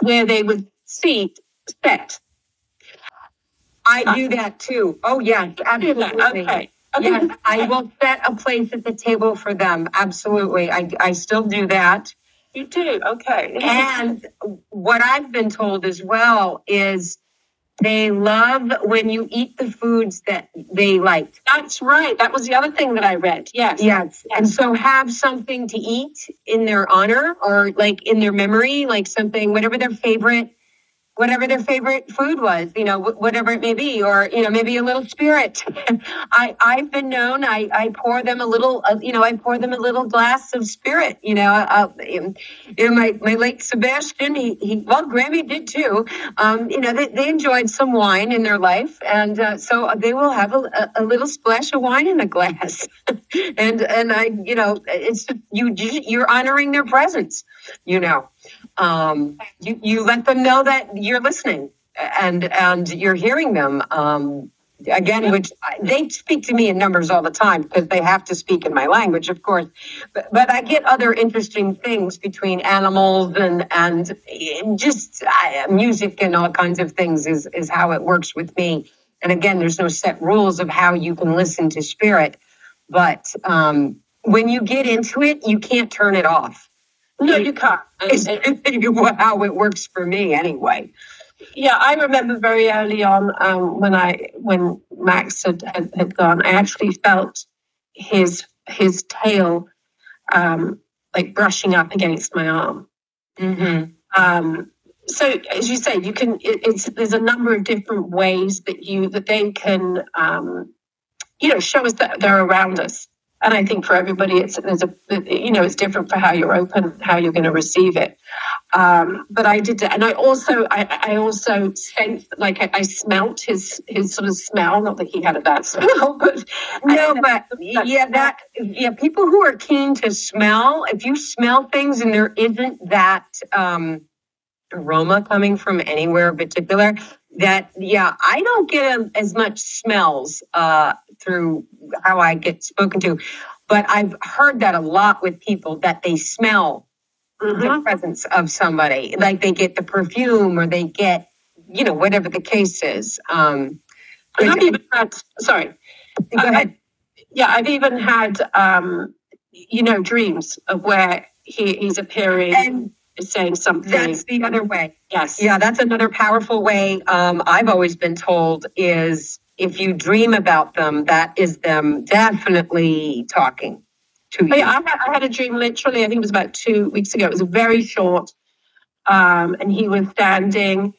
where they would seat set I do that too. Oh, yes, absolutely. Okay. Okay. Yes, I will set a place at the table for them. Absolutely. I, I still do that. You do? Okay. And what I've been told as well is they love when you eat the foods that they like. That's right. That was the other thing that I read. Yes. Yes. And so have something to eat in their honor or like in their memory, like something, whatever their favorite whatever their favorite food was, you know, whatever it may be, or, you know, maybe a little spirit. I, I've been known, I, I pour them a little, uh, you know, I pour them a little glass of spirit, you know, uh, know, my, my late Sebastian, he, he, well, Grammy did too. Um, you know, they, they enjoyed some wine in their life. And, uh, so they will have a, a little splash of wine in a glass. and, and I, you know, it's, you, you're honoring their presence, you know um, you, you let them know that you're listening and and you're hearing them. Um, again which they speak to me in numbers all the time because they have to speak in my language of course. But, but i get other interesting things between animals and and just uh, music and all kinds of things is is how it works with me. And again there's no set rules of how you can listen to spirit. But um, when you get into it you can't turn it off no, you can't. It's how it works for me anyway. Yeah, I remember very early on um, when I when Max had, had, had gone, I actually felt his his tail um, like brushing up against my arm. Mm-hmm. Um, so as you say, you can. It, it's there's a number of different ways that you that they can, um, you know, show us that they're around us and I think for everybody, it's there's a you know it's different for how you're open, how you're going to receive it. Um, but I did, and I also I, I also sensed like I, I, smelt his his sort of smell. Not that he had a bad smell, but no, but yeah, that yeah, people who are keen to smell, if you smell things and there isn't that um, aroma coming from anywhere in particular, that yeah i don't get a, as much smells uh, through how i get spoken to but i've heard that a lot with people that they smell mm-hmm. the presence of somebody like they get the perfume or they get you know whatever the case is um i've even had sorry go ahead yeah i've even had um you know dreams of where he, he's appearing and saying something. That's the other way. Yes. Yeah, that's another powerful way. Um, I've always been told is if you dream about them, that is them definitely talking to you. Yeah, I, had, I had a dream literally, I think it was about two weeks ago. It was very short. Um, and he was standing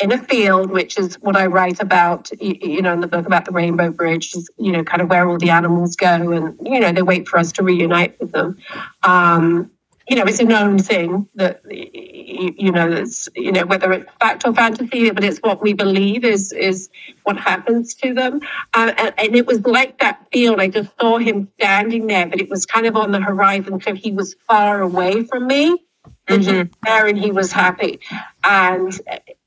in a field, which is what I write about, you know, in the book about the Rainbow Bridge, is, you know, kind of where all the animals go and, you know, they wait for us to reunite with them. Um, you know, it's a known thing that, you know, it's, you know, whether it's fact or fantasy, but it's what we believe is, is what happens to them. Uh, and, and it was like that field. I just saw him standing there, but it was kind of on the horizon. So he was far away from me. Mm-hmm. there and he was happy. And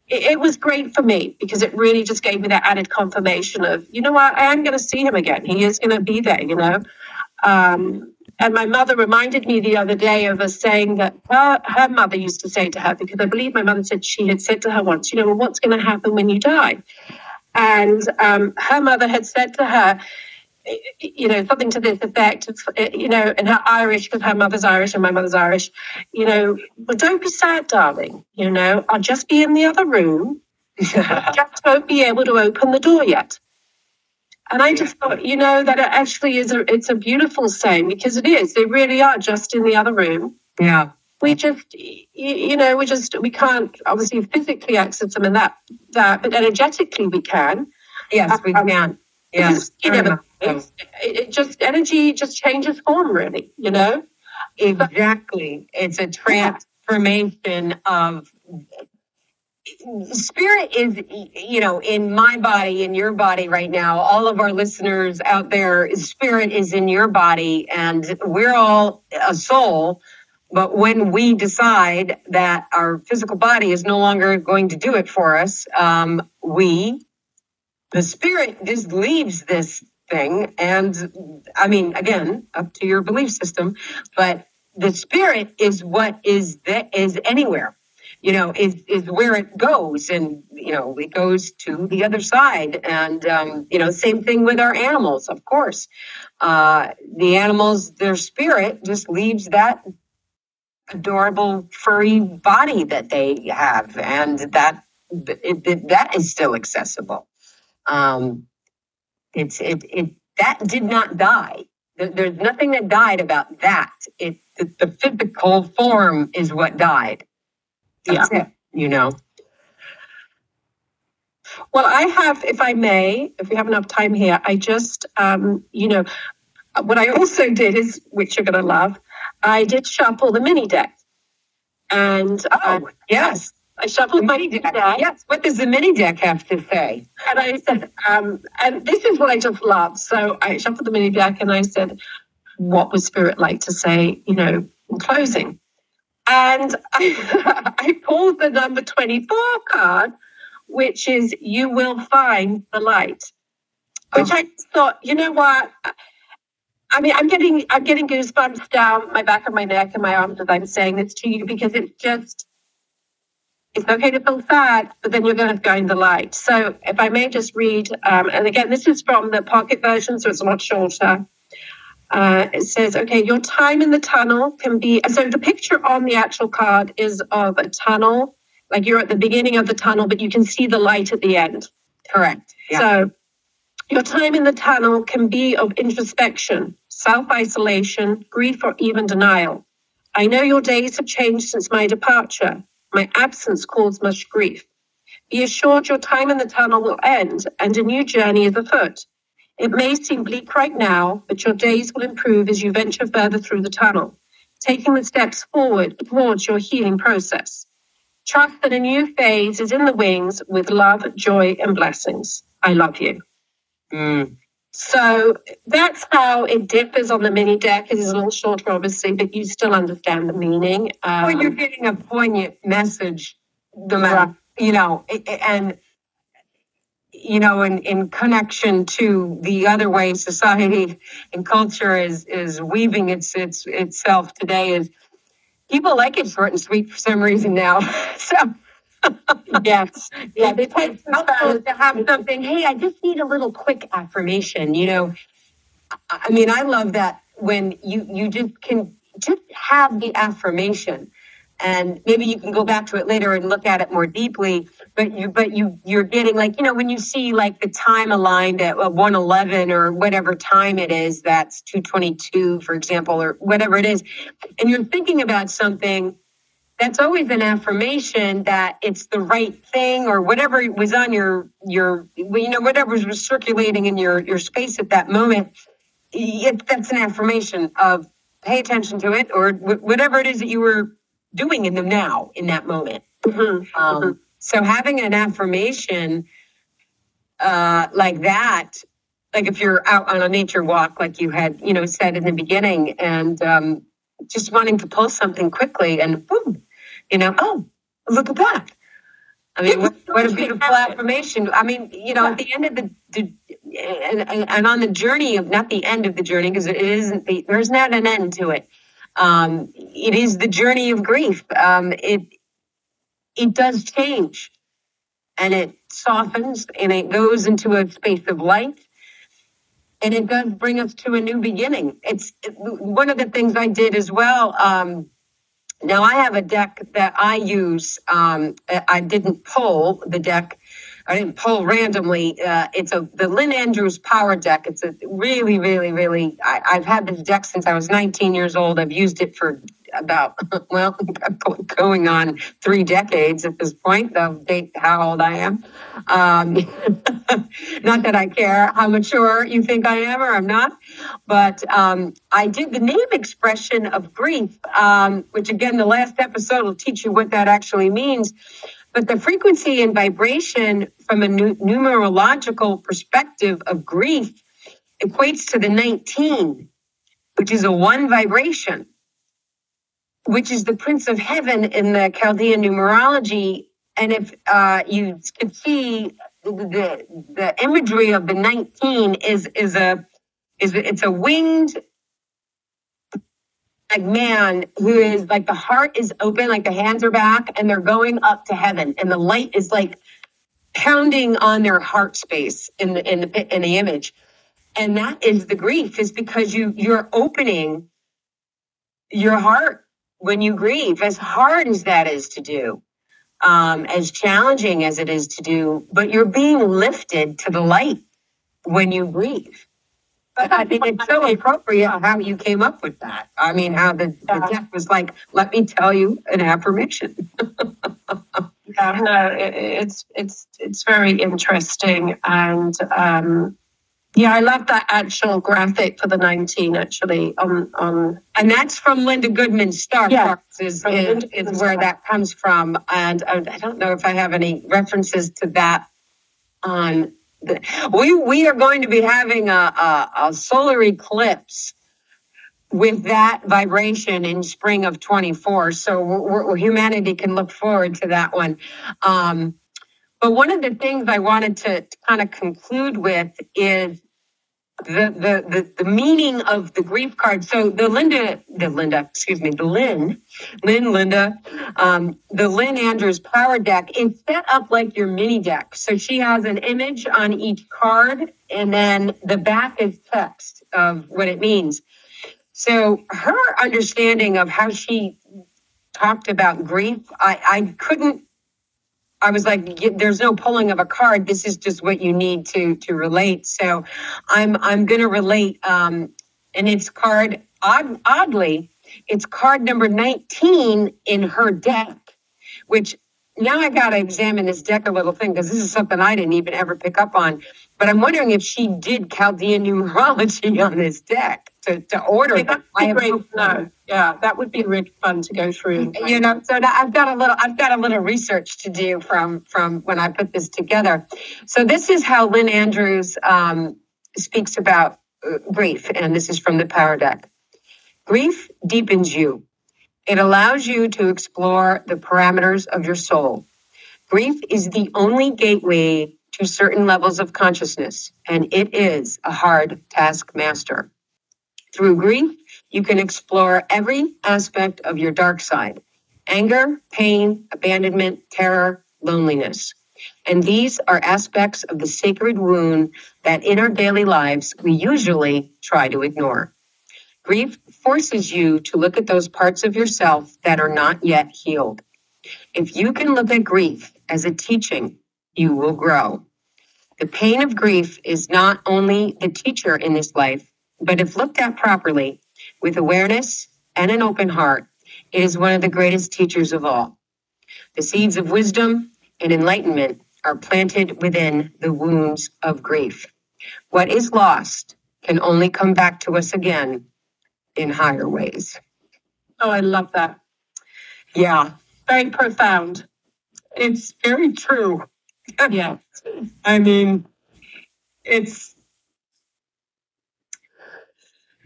it, was great for me because it really just gave me that added confirmation of, you know what, I am going to see him again. He is going to be there, you know. Um, and my mother reminded me the other day of a saying that her, her mother used to say to her, because I believe my mother said she had said to her once, you know, well, what's going to happen when you die? And um, her mother had said to her, you know, something to this effect, you know, and her Irish, because her mother's Irish and my mother's Irish, you know, well, don't be sad, darling. You know, I'll just be in the other room. just won't be able to open the door yet. And I just thought, you know, that it actually is a, it's a beautiful saying because it is. They really are just in the other room. Yeah. We just, you know, we just, we can't obviously physically access them and that, that, but energetically we can. Yes, we um, can. Yes. You know, it, it just energy just changes form, really. You know. Exactly. It's a transformation of spirit is you know in my body in your body right now. All of our listeners out there spirit is in your body and we're all a soul. But when we decide that our physical body is no longer going to do it for us um, we the spirit just leaves this thing. And I mean, again, up to your belief system, but the spirit is what is that is anywhere you know, is, is where it goes. And, you know, it goes to the other side. And, um, you know, same thing with our animals, of course. Uh, the animals, their spirit just leaves that adorable furry body that they have. And that, it, it, that is still accessible. Um, it's it, it that did not die. There's nothing that died about that. It the, the physical form is what died. That's yeah. it. You know. Well, I have, if I may, if we have enough time here, I just, um, you know, what I also did is, which you're going to love, I did shuffle the mini deck. And oh, uh, yes, I shuffled the my mini deck. Yes. What does the mini deck have to say? And I said, um, and this is what I just love. So I shuffled the mini deck and I said, what would spirit like to say, you know, in closing? And I, I pulled the number 24 card, which is you will find the light. Which oh. I thought, you know what? I mean, I'm getting I'm getting goosebumps down my back of my neck and my arms as I'm saying this to you because it's just it's okay to feel sad, but then you're going to find the light. So, if I may just read, um, and again, this is from the pocket version, so it's a lot shorter. Uh, it says, okay, your time in the tunnel can be. So, the picture on the actual card is of a tunnel, like you're at the beginning of the tunnel, but you can see the light at the end. Correct. Yeah. So, your time in the tunnel can be of introspection, self isolation, grief, or even denial. I know your days have changed since my departure. My absence caused much grief. Be assured your time in the tunnel will end and a new journey is afoot. It may seem bleak right now, but your days will improve as you venture further through the tunnel, taking the steps forward towards your healing process. Trust that a new phase is in the wings with love, joy, and blessings. I love you. Mm. So that's how it differs on the mini deck. It is a little shorter, obviously, but you still understand the meaning. Um, well, you're getting a poignant message, no matter, you know, and you know, in, in connection to the other way society and culture is is weaving its its itself today is people like it short and sweet for some reason now. so yes. Yeah, they helpful to have something. Hey, I just need a little quick affirmation. You know, I mean, I love that when you you just can just have the affirmation and maybe you can go back to it later and look at it more deeply but you but you you're getting like you know when you see like the time aligned at uh, 111 or whatever time it is that's 222 for example or whatever it is and you're thinking about something that's always an affirmation that it's the right thing or whatever was on your your you know whatever was circulating in your your space at that moment it, that's an affirmation of pay attention to it or whatever it is that you were doing in the now in that moment mm-hmm. Um, mm-hmm. so having an affirmation uh, like that like if you're out on a nature walk like you had you know said in the beginning and um, just wanting to pull something quickly and boom you know, oh, look at that. I mean, what, what, a beautiful affirmation. I mean, you know, yeah. at the end of the, the and, and, on the journey of not the end of the journey because it isn't the, there's not an end to it. Um, it is the journey of grief. Um, it it does change, and it softens, and it goes into a space of light, and it does bring us to a new beginning. It's it, one of the things I did as well. Um, now I have a deck that I use. Um, I didn't pull the deck. I didn't pull randomly. Uh, it's a the Lynn Andrews Power Deck. It's a really, really, really. I, I've had this deck since I was 19 years old. I've used it for about well going on three decades at this point date how old i am um, not that i care how mature you think i am or i'm not but um, i did the name expression of grief um, which again the last episode will teach you what that actually means but the frequency and vibration from a numerological perspective of grief equates to the 19 which is a one vibration which is the Prince of Heaven in the Chaldean numerology. And if uh, you can see the the imagery of the 19 is is a is it's a winged like man who is like the heart is open, like the hands are back, and they're going up to heaven, and the light is like pounding on their heart space in the in the in the image, and that is the grief, is because you you're opening your heart when you grieve, as hard as that is to do, um, as challenging as it is to do, but you're being lifted to the light when you grieve. But I think it's so appropriate how you came up with that. I mean, how the, the deck was like, let me tell you an affirmation. yeah, no, it, it's it's it's very interesting, and um, yeah, I love that actual graphic for the 19 actually on on and that's from Linda Goodman's Star yeah, is, is, is where that comes from. And I, I, don't know if I have any references to that on we we are going to be having a, a, a solar eclipse with that vibration in spring of 24. So we're, we're, humanity can look forward to that one. Um, but one of the things I wanted to, to kind of conclude with is the, the, the, the meaning of the grief card. So the Linda, the Linda, excuse me, the Lynn, Lynn, Linda, um, the Lynn Andrews power deck is set up like your mini deck. So she has an image on each card and then the back is text of what it means. So her understanding of how she talked about grief, I, I couldn't I was like, there's no pulling of a card. This is just what you need to to relate. So I'm I'm going to relate, um, and it's card odd, oddly, it's card number 19 in her deck, which now I got to examine this deck a little thing because this is something I didn't even ever pick up on. But I'm wondering if she did Chaldean numerology on this deck to, to order. Yeah, I have great. No, yeah, that would be really fun to go through. You know, so I've got a little, I've got a little research to do from from when I put this together. So this is how Lynn Andrews um, speaks about uh, grief, and this is from the Power Deck. Grief deepens you. It allows you to explore the parameters of your soul. Grief is the only gateway to certain levels of consciousness, and it is a hard taskmaster. Through grief, you can explore every aspect of your dark side anger, pain, abandonment, terror, loneliness. And these are aspects of the sacred wound that in our daily lives we usually try to ignore. Grief forces you to look at those parts of yourself that are not yet healed. If you can look at grief as a teaching, you will grow. The pain of grief is not only the teacher in this life, but if looked at properly with awareness and an open heart, It is one of the greatest teachers of all. The seeds of wisdom and enlightenment are planted within the wounds of grief. What is lost can only come back to us again in higher ways. Oh, I love that. Yeah. Very profound. It's very true. Yeah. I mean, it's,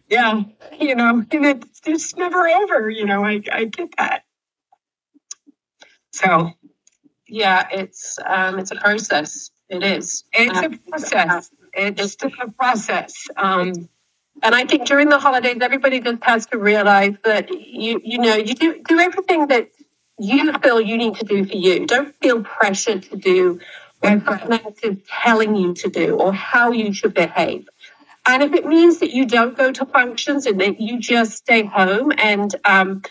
yeah, you know, and it's, it's never over, you know, I, I get that. So, Yeah, it's um it's a process. It is. it's Uh, a process. It's just a process. Um, And I think during the holidays, everybody just has to realize that you you know you do do everything that you feel you need to do for you. Don't feel pressured to do what someone else is telling you to do or how you should behave. And if it means that you don't go to functions and that you just stay home and um,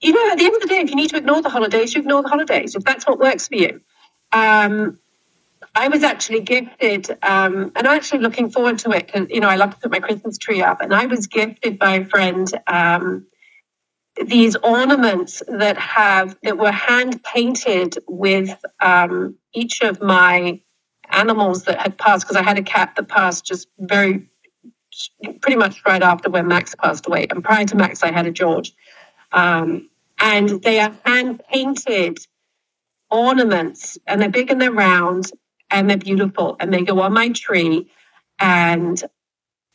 you know, at the end of the day, if you need to ignore the holidays, you ignore the holidays if that's what works for you. Um, I was actually gifted, um, and I'm actually looking forward to it because you know I love to put my Christmas tree up, and I was gifted by a friend um, these ornaments that have that were hand painted with um, each of my animals that had passed because I had a cat that passed just very pretty much right after when Max passed away, and prior to Max I had a George, um, and they are hand painted ornaments, and they're big and they're round, and they're beautiful and they go on my tree and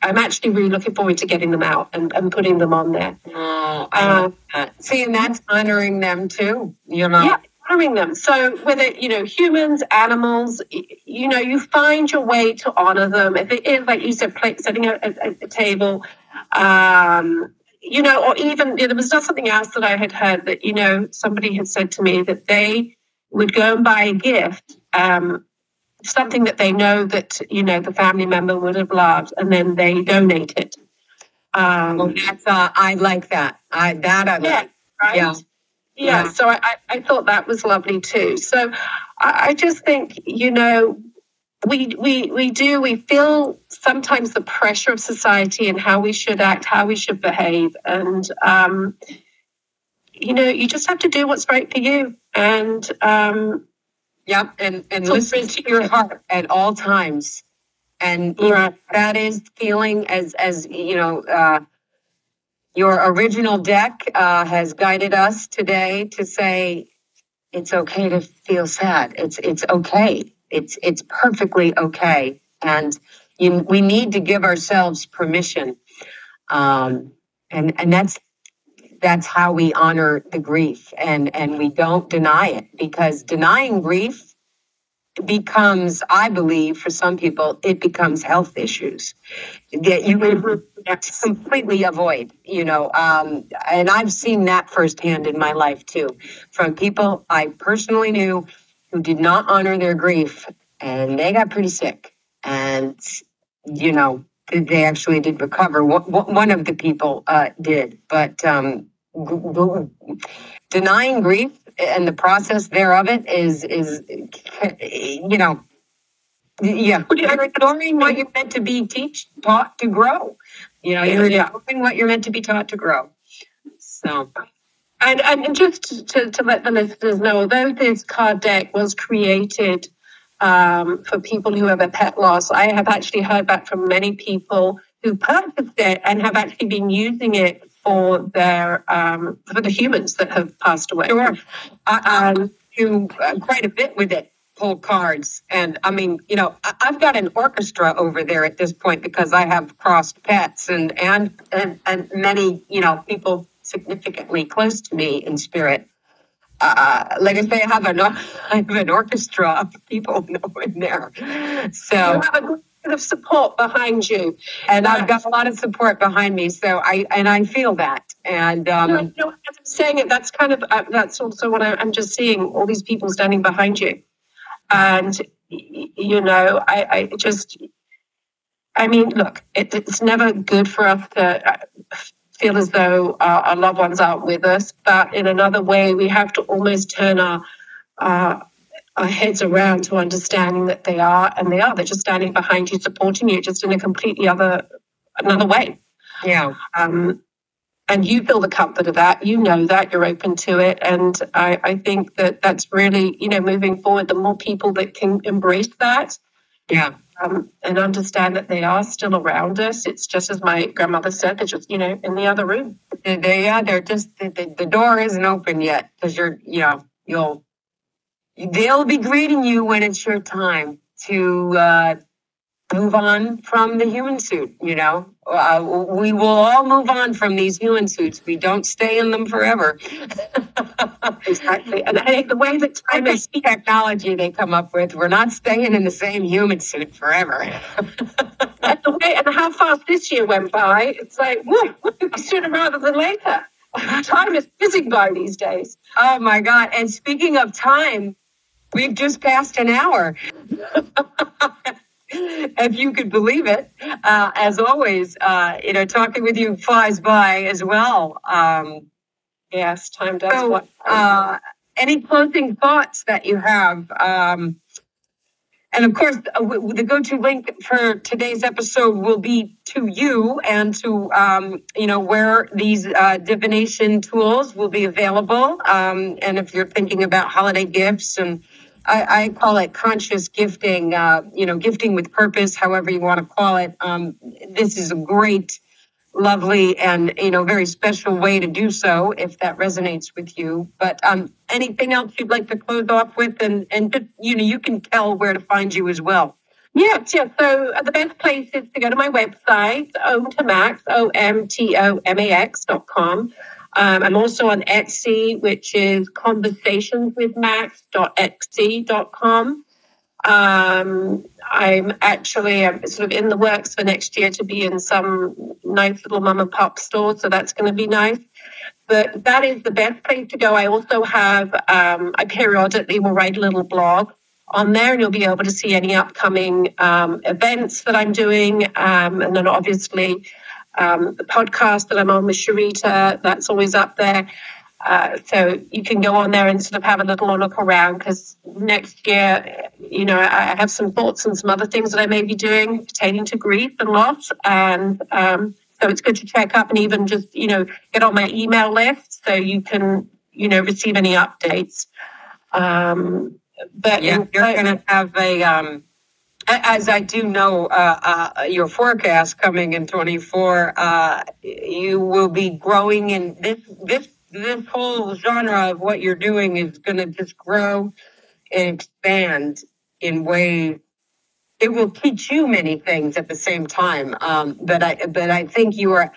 i'm actually really looking forward to getting them out and, and putting them on there oh, love that. See, and that's honoring them too, you know? yeah honoring them so whether you know humans animals you know you find your way to honor them if it is like you said plate, setting a, a, a table um you know or even there was just something else that i had heard that you know somebody had said to me that they would go and buy a gift um something that they know that you know the family member would have loved and then they donate it um Well, that's, uh, I like that. I, that I yeah like. right Yeah. yeah, Yeah. so I, I- I thought that was lovely too so I, I just think you know we we we do we feel sometimes the pressure of society and how we should act how we should behave and um you know you just have to do what's right for you and um Yep, and and listen to your heart at all times, and you know, that is feeling as as you know. Uh, your original deck uh, has guided us today to say it's okay to feel sad. It's it's okay. It's it's perfectly okay, and you, we need to give ourselves permission, um, and and that's that's how we honor the grief and and we don't deny it because denying grief becomes i believe for some people it becomes health issues that you would completely avoid you know um, and i've seen that firsthand in my life too from people i personally knew who did not honor their grief and they got pretty sick and you know they actually did recover. One- of the people uh, did but um, denying grief and the process thereof it is is you know yeah. You're ignoring what you're meant to be teach taught to grow? You know you're ignoring what you're meant to be taught to grow. So And, and and just to, to let the listeners know, although this card deck was created um, for people who have a pet loss, I have actually heard back from many people who purchased it and have actually been using it for their um, for the humans that have passed away. Sure. I, I do uh, quite a bit with it, pull cards. And I mean, you know, I, I've got an orchestra over there at this point because I have crossed pets and, and, and, and many, you know, people significantly close to me in spirit. Uh, like I say, I have an, I have an orchestra of people in there. So, You have a good bit of support behind you. and I've got a lot of support behind me. So I, and I feel that. And, um, No, no, as I'm saying it, that's kind of uh, that's also what I, I'm just seeing all these people standing behind you, and you know, I, I just, I mean, look, it, it's never good for us to uh, feel as though our, our loved ones aren't with us, but in another way, we have to almost turn our uh, our heads around to understanding that they are, and they are. They're just standing behind you, supporting you, just in a completely other another way. yeah. Um, and you feel the comfort of that. You know that you're open to it, and I, I think that that's really you know moving forward. The more people that can embrace that, Yeah. um, and understand that they are still around us. It's just as my grandmother said, they're just you know in the other room. They, they yeah, they're just the, the, the door isn't open yet because you're you know you'll they'll be greeting you when it's your time to uh, move on from the human suit. You know, uh, we will all move on from these human suits. We don't stay in them forever. Exactly, and I think the way that time is technology they come up with. We're not staying in the same human suit forever. and the way and how fast this year went by. It's like whoa, sooner rather than later. Time is fizzing by these days. oh my God! And speaking of time, we've just passed an hour. if you could believe it. Uh, as always, uh, you know, talking with you flies by as well. Um, Yes, time does. so, uh, any closing thoughts that you have? Um, and of course, uh, the go-to link for today's episode will be to you and to um, you know where these uh, divination tools will be available. Um, and if you're thinking about holiday gifts, and I, I call it conscious gifting, uh, you know, gifting with purpose, however you want to call it. Um, this is a great lovely and you know very special way to do so if that resonates with you but um anything else you'd like to close off with and and just you know you can tell where to find you as well Yes, yes. So uh, the best place is to go to my website, Om to O M T O M A X dot com. Um, I'm also on Etsy, which is conversationswithmax.etsy.com. Um, I'm actually I'm sort of in the works for next year to be in some nice little mom and pop store, so that's going to be nice. But that is the best place to go. I also have um, I periodically will write a little blog on there, and you'll be able to see any upcoming um, events that I'm doing, um, and then obviously um, the podcast that I'm on with Sharita. That's always up there. Uh, so you can go on there and sort of have a little look around because next year, you know, I have some thoughts and some other things that I may be doing pertaining to grief and loss. And um, so it's good to check up and even just, you know, get on my email list so you can, you know, receive any updates. Um, but yeah in- you're gonna have a um a- as I do know uh, uh, your forecast coming in 24, uh, you will be growing in this this this whole genre of what you're doing is going to just grow and expand in ways. It will teach you many things at the same time, um, but I but I think you are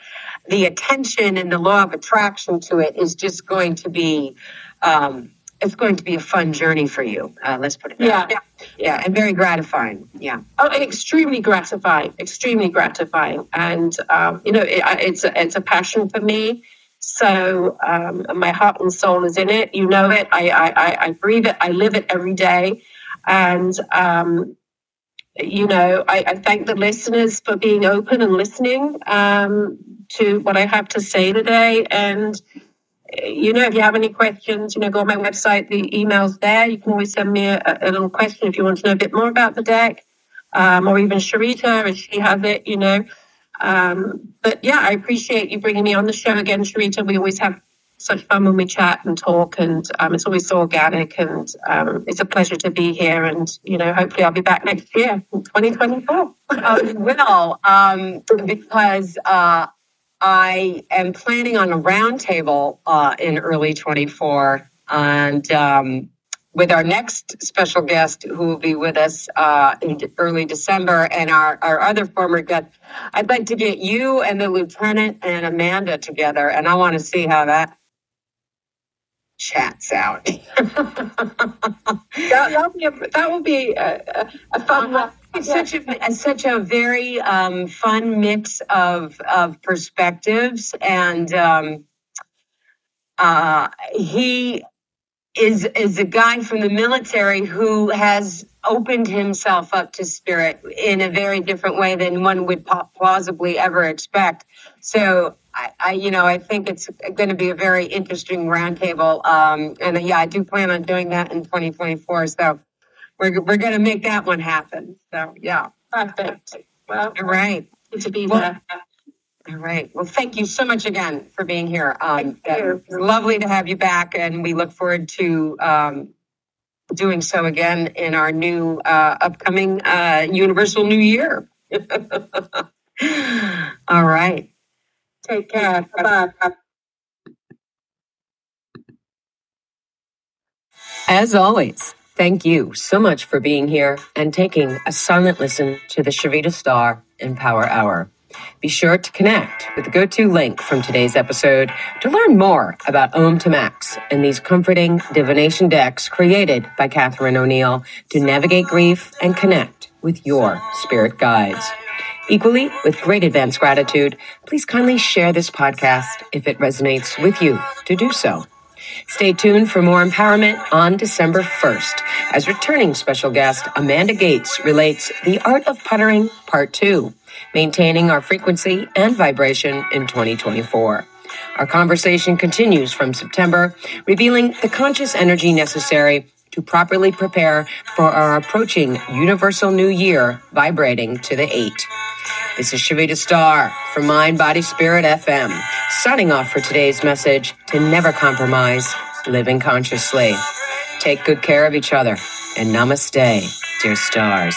the attention and the law of attraction to it is just going to be. Um, it's going to be a fun journey for you. Uh, let's put it that Yeah. way. Yeah, and very gratifying. Yeah. Oh, and extremely gratifying, extremely gratifying, and um, you know, it, it's a, it's a passion for me. So um, my heart and soul is in it. You know it. I I, I- I breathe it. I live it every day, and um, you know, I, I thank the listeners for being open and listening um, to what I have to say today. And you know, if you have any questions, you know, go on my website. The email's there. You can always send me a, a little question if you want to know a bit more about the deck, um, or even Sharita if she has it. You know, um, but yeah, I appreciate you bringing me on the show again, Sharita. We always have such fun when we chat and talk, and um, it's always so organic. And um, it's a pleasure to be here. And you know, hopefully, I'll be back next year, in 2024. um, well, um, because uh, I am planning on a roundtable uh, in early 24, and um, with our next special guest who will be with us uh, in early December, and our, our other former guest. I'd like to get you and the lieutenant and Amanda together, and I want to see how that chats out. that, that'll be a, that will be a, a, fun one. It's such a such a very um, fun mix of of perspectives, and um, uh, he is is a guy from the military who has opened himself up to spirit in a very different way than one would plausibly ever expect. So. I, I, you know, I think it's going to be a very interesting roundtable, um, and yeah, I do plan on doing that in 2024. So, we're we're going to make that one happen. So yeah, Perfect. Well, all right. to be Well, there. All right. Well, thank you so much again for being here. Um. Lovely to have you back, and we look forward to um, doing so again in our new uh, upcoming uh, Universal New Year. All right. Take care. Bye bye. As always, thank you so much for being here and taking a silent listen to the Sharita Star Empower Hour. Be sure to connect with the go to link from today's episode to learn more about Om to Max and these comforting divination decks created by Katherine O'Neill to navigate grief and connect with your spirit guides. Equally, with great advance gratitude, please kindly share this podcast if it resonates with you to do so. Stay tuned for more empowerment on December 1st as returning special guest Amanda Gates relates The Art of Puttering Part 2, maintaining our frequency and vibration in 2024. Our conversation continues from September, revealing the conscious energy necessary to properly prepare for our approaching universal new year vibrating to the eight. This is Sharita Star from Mind, Body, Spirit FM, signing off for today's message to never compromise, living consciously. Take good care of each other, and namaste, dear stars.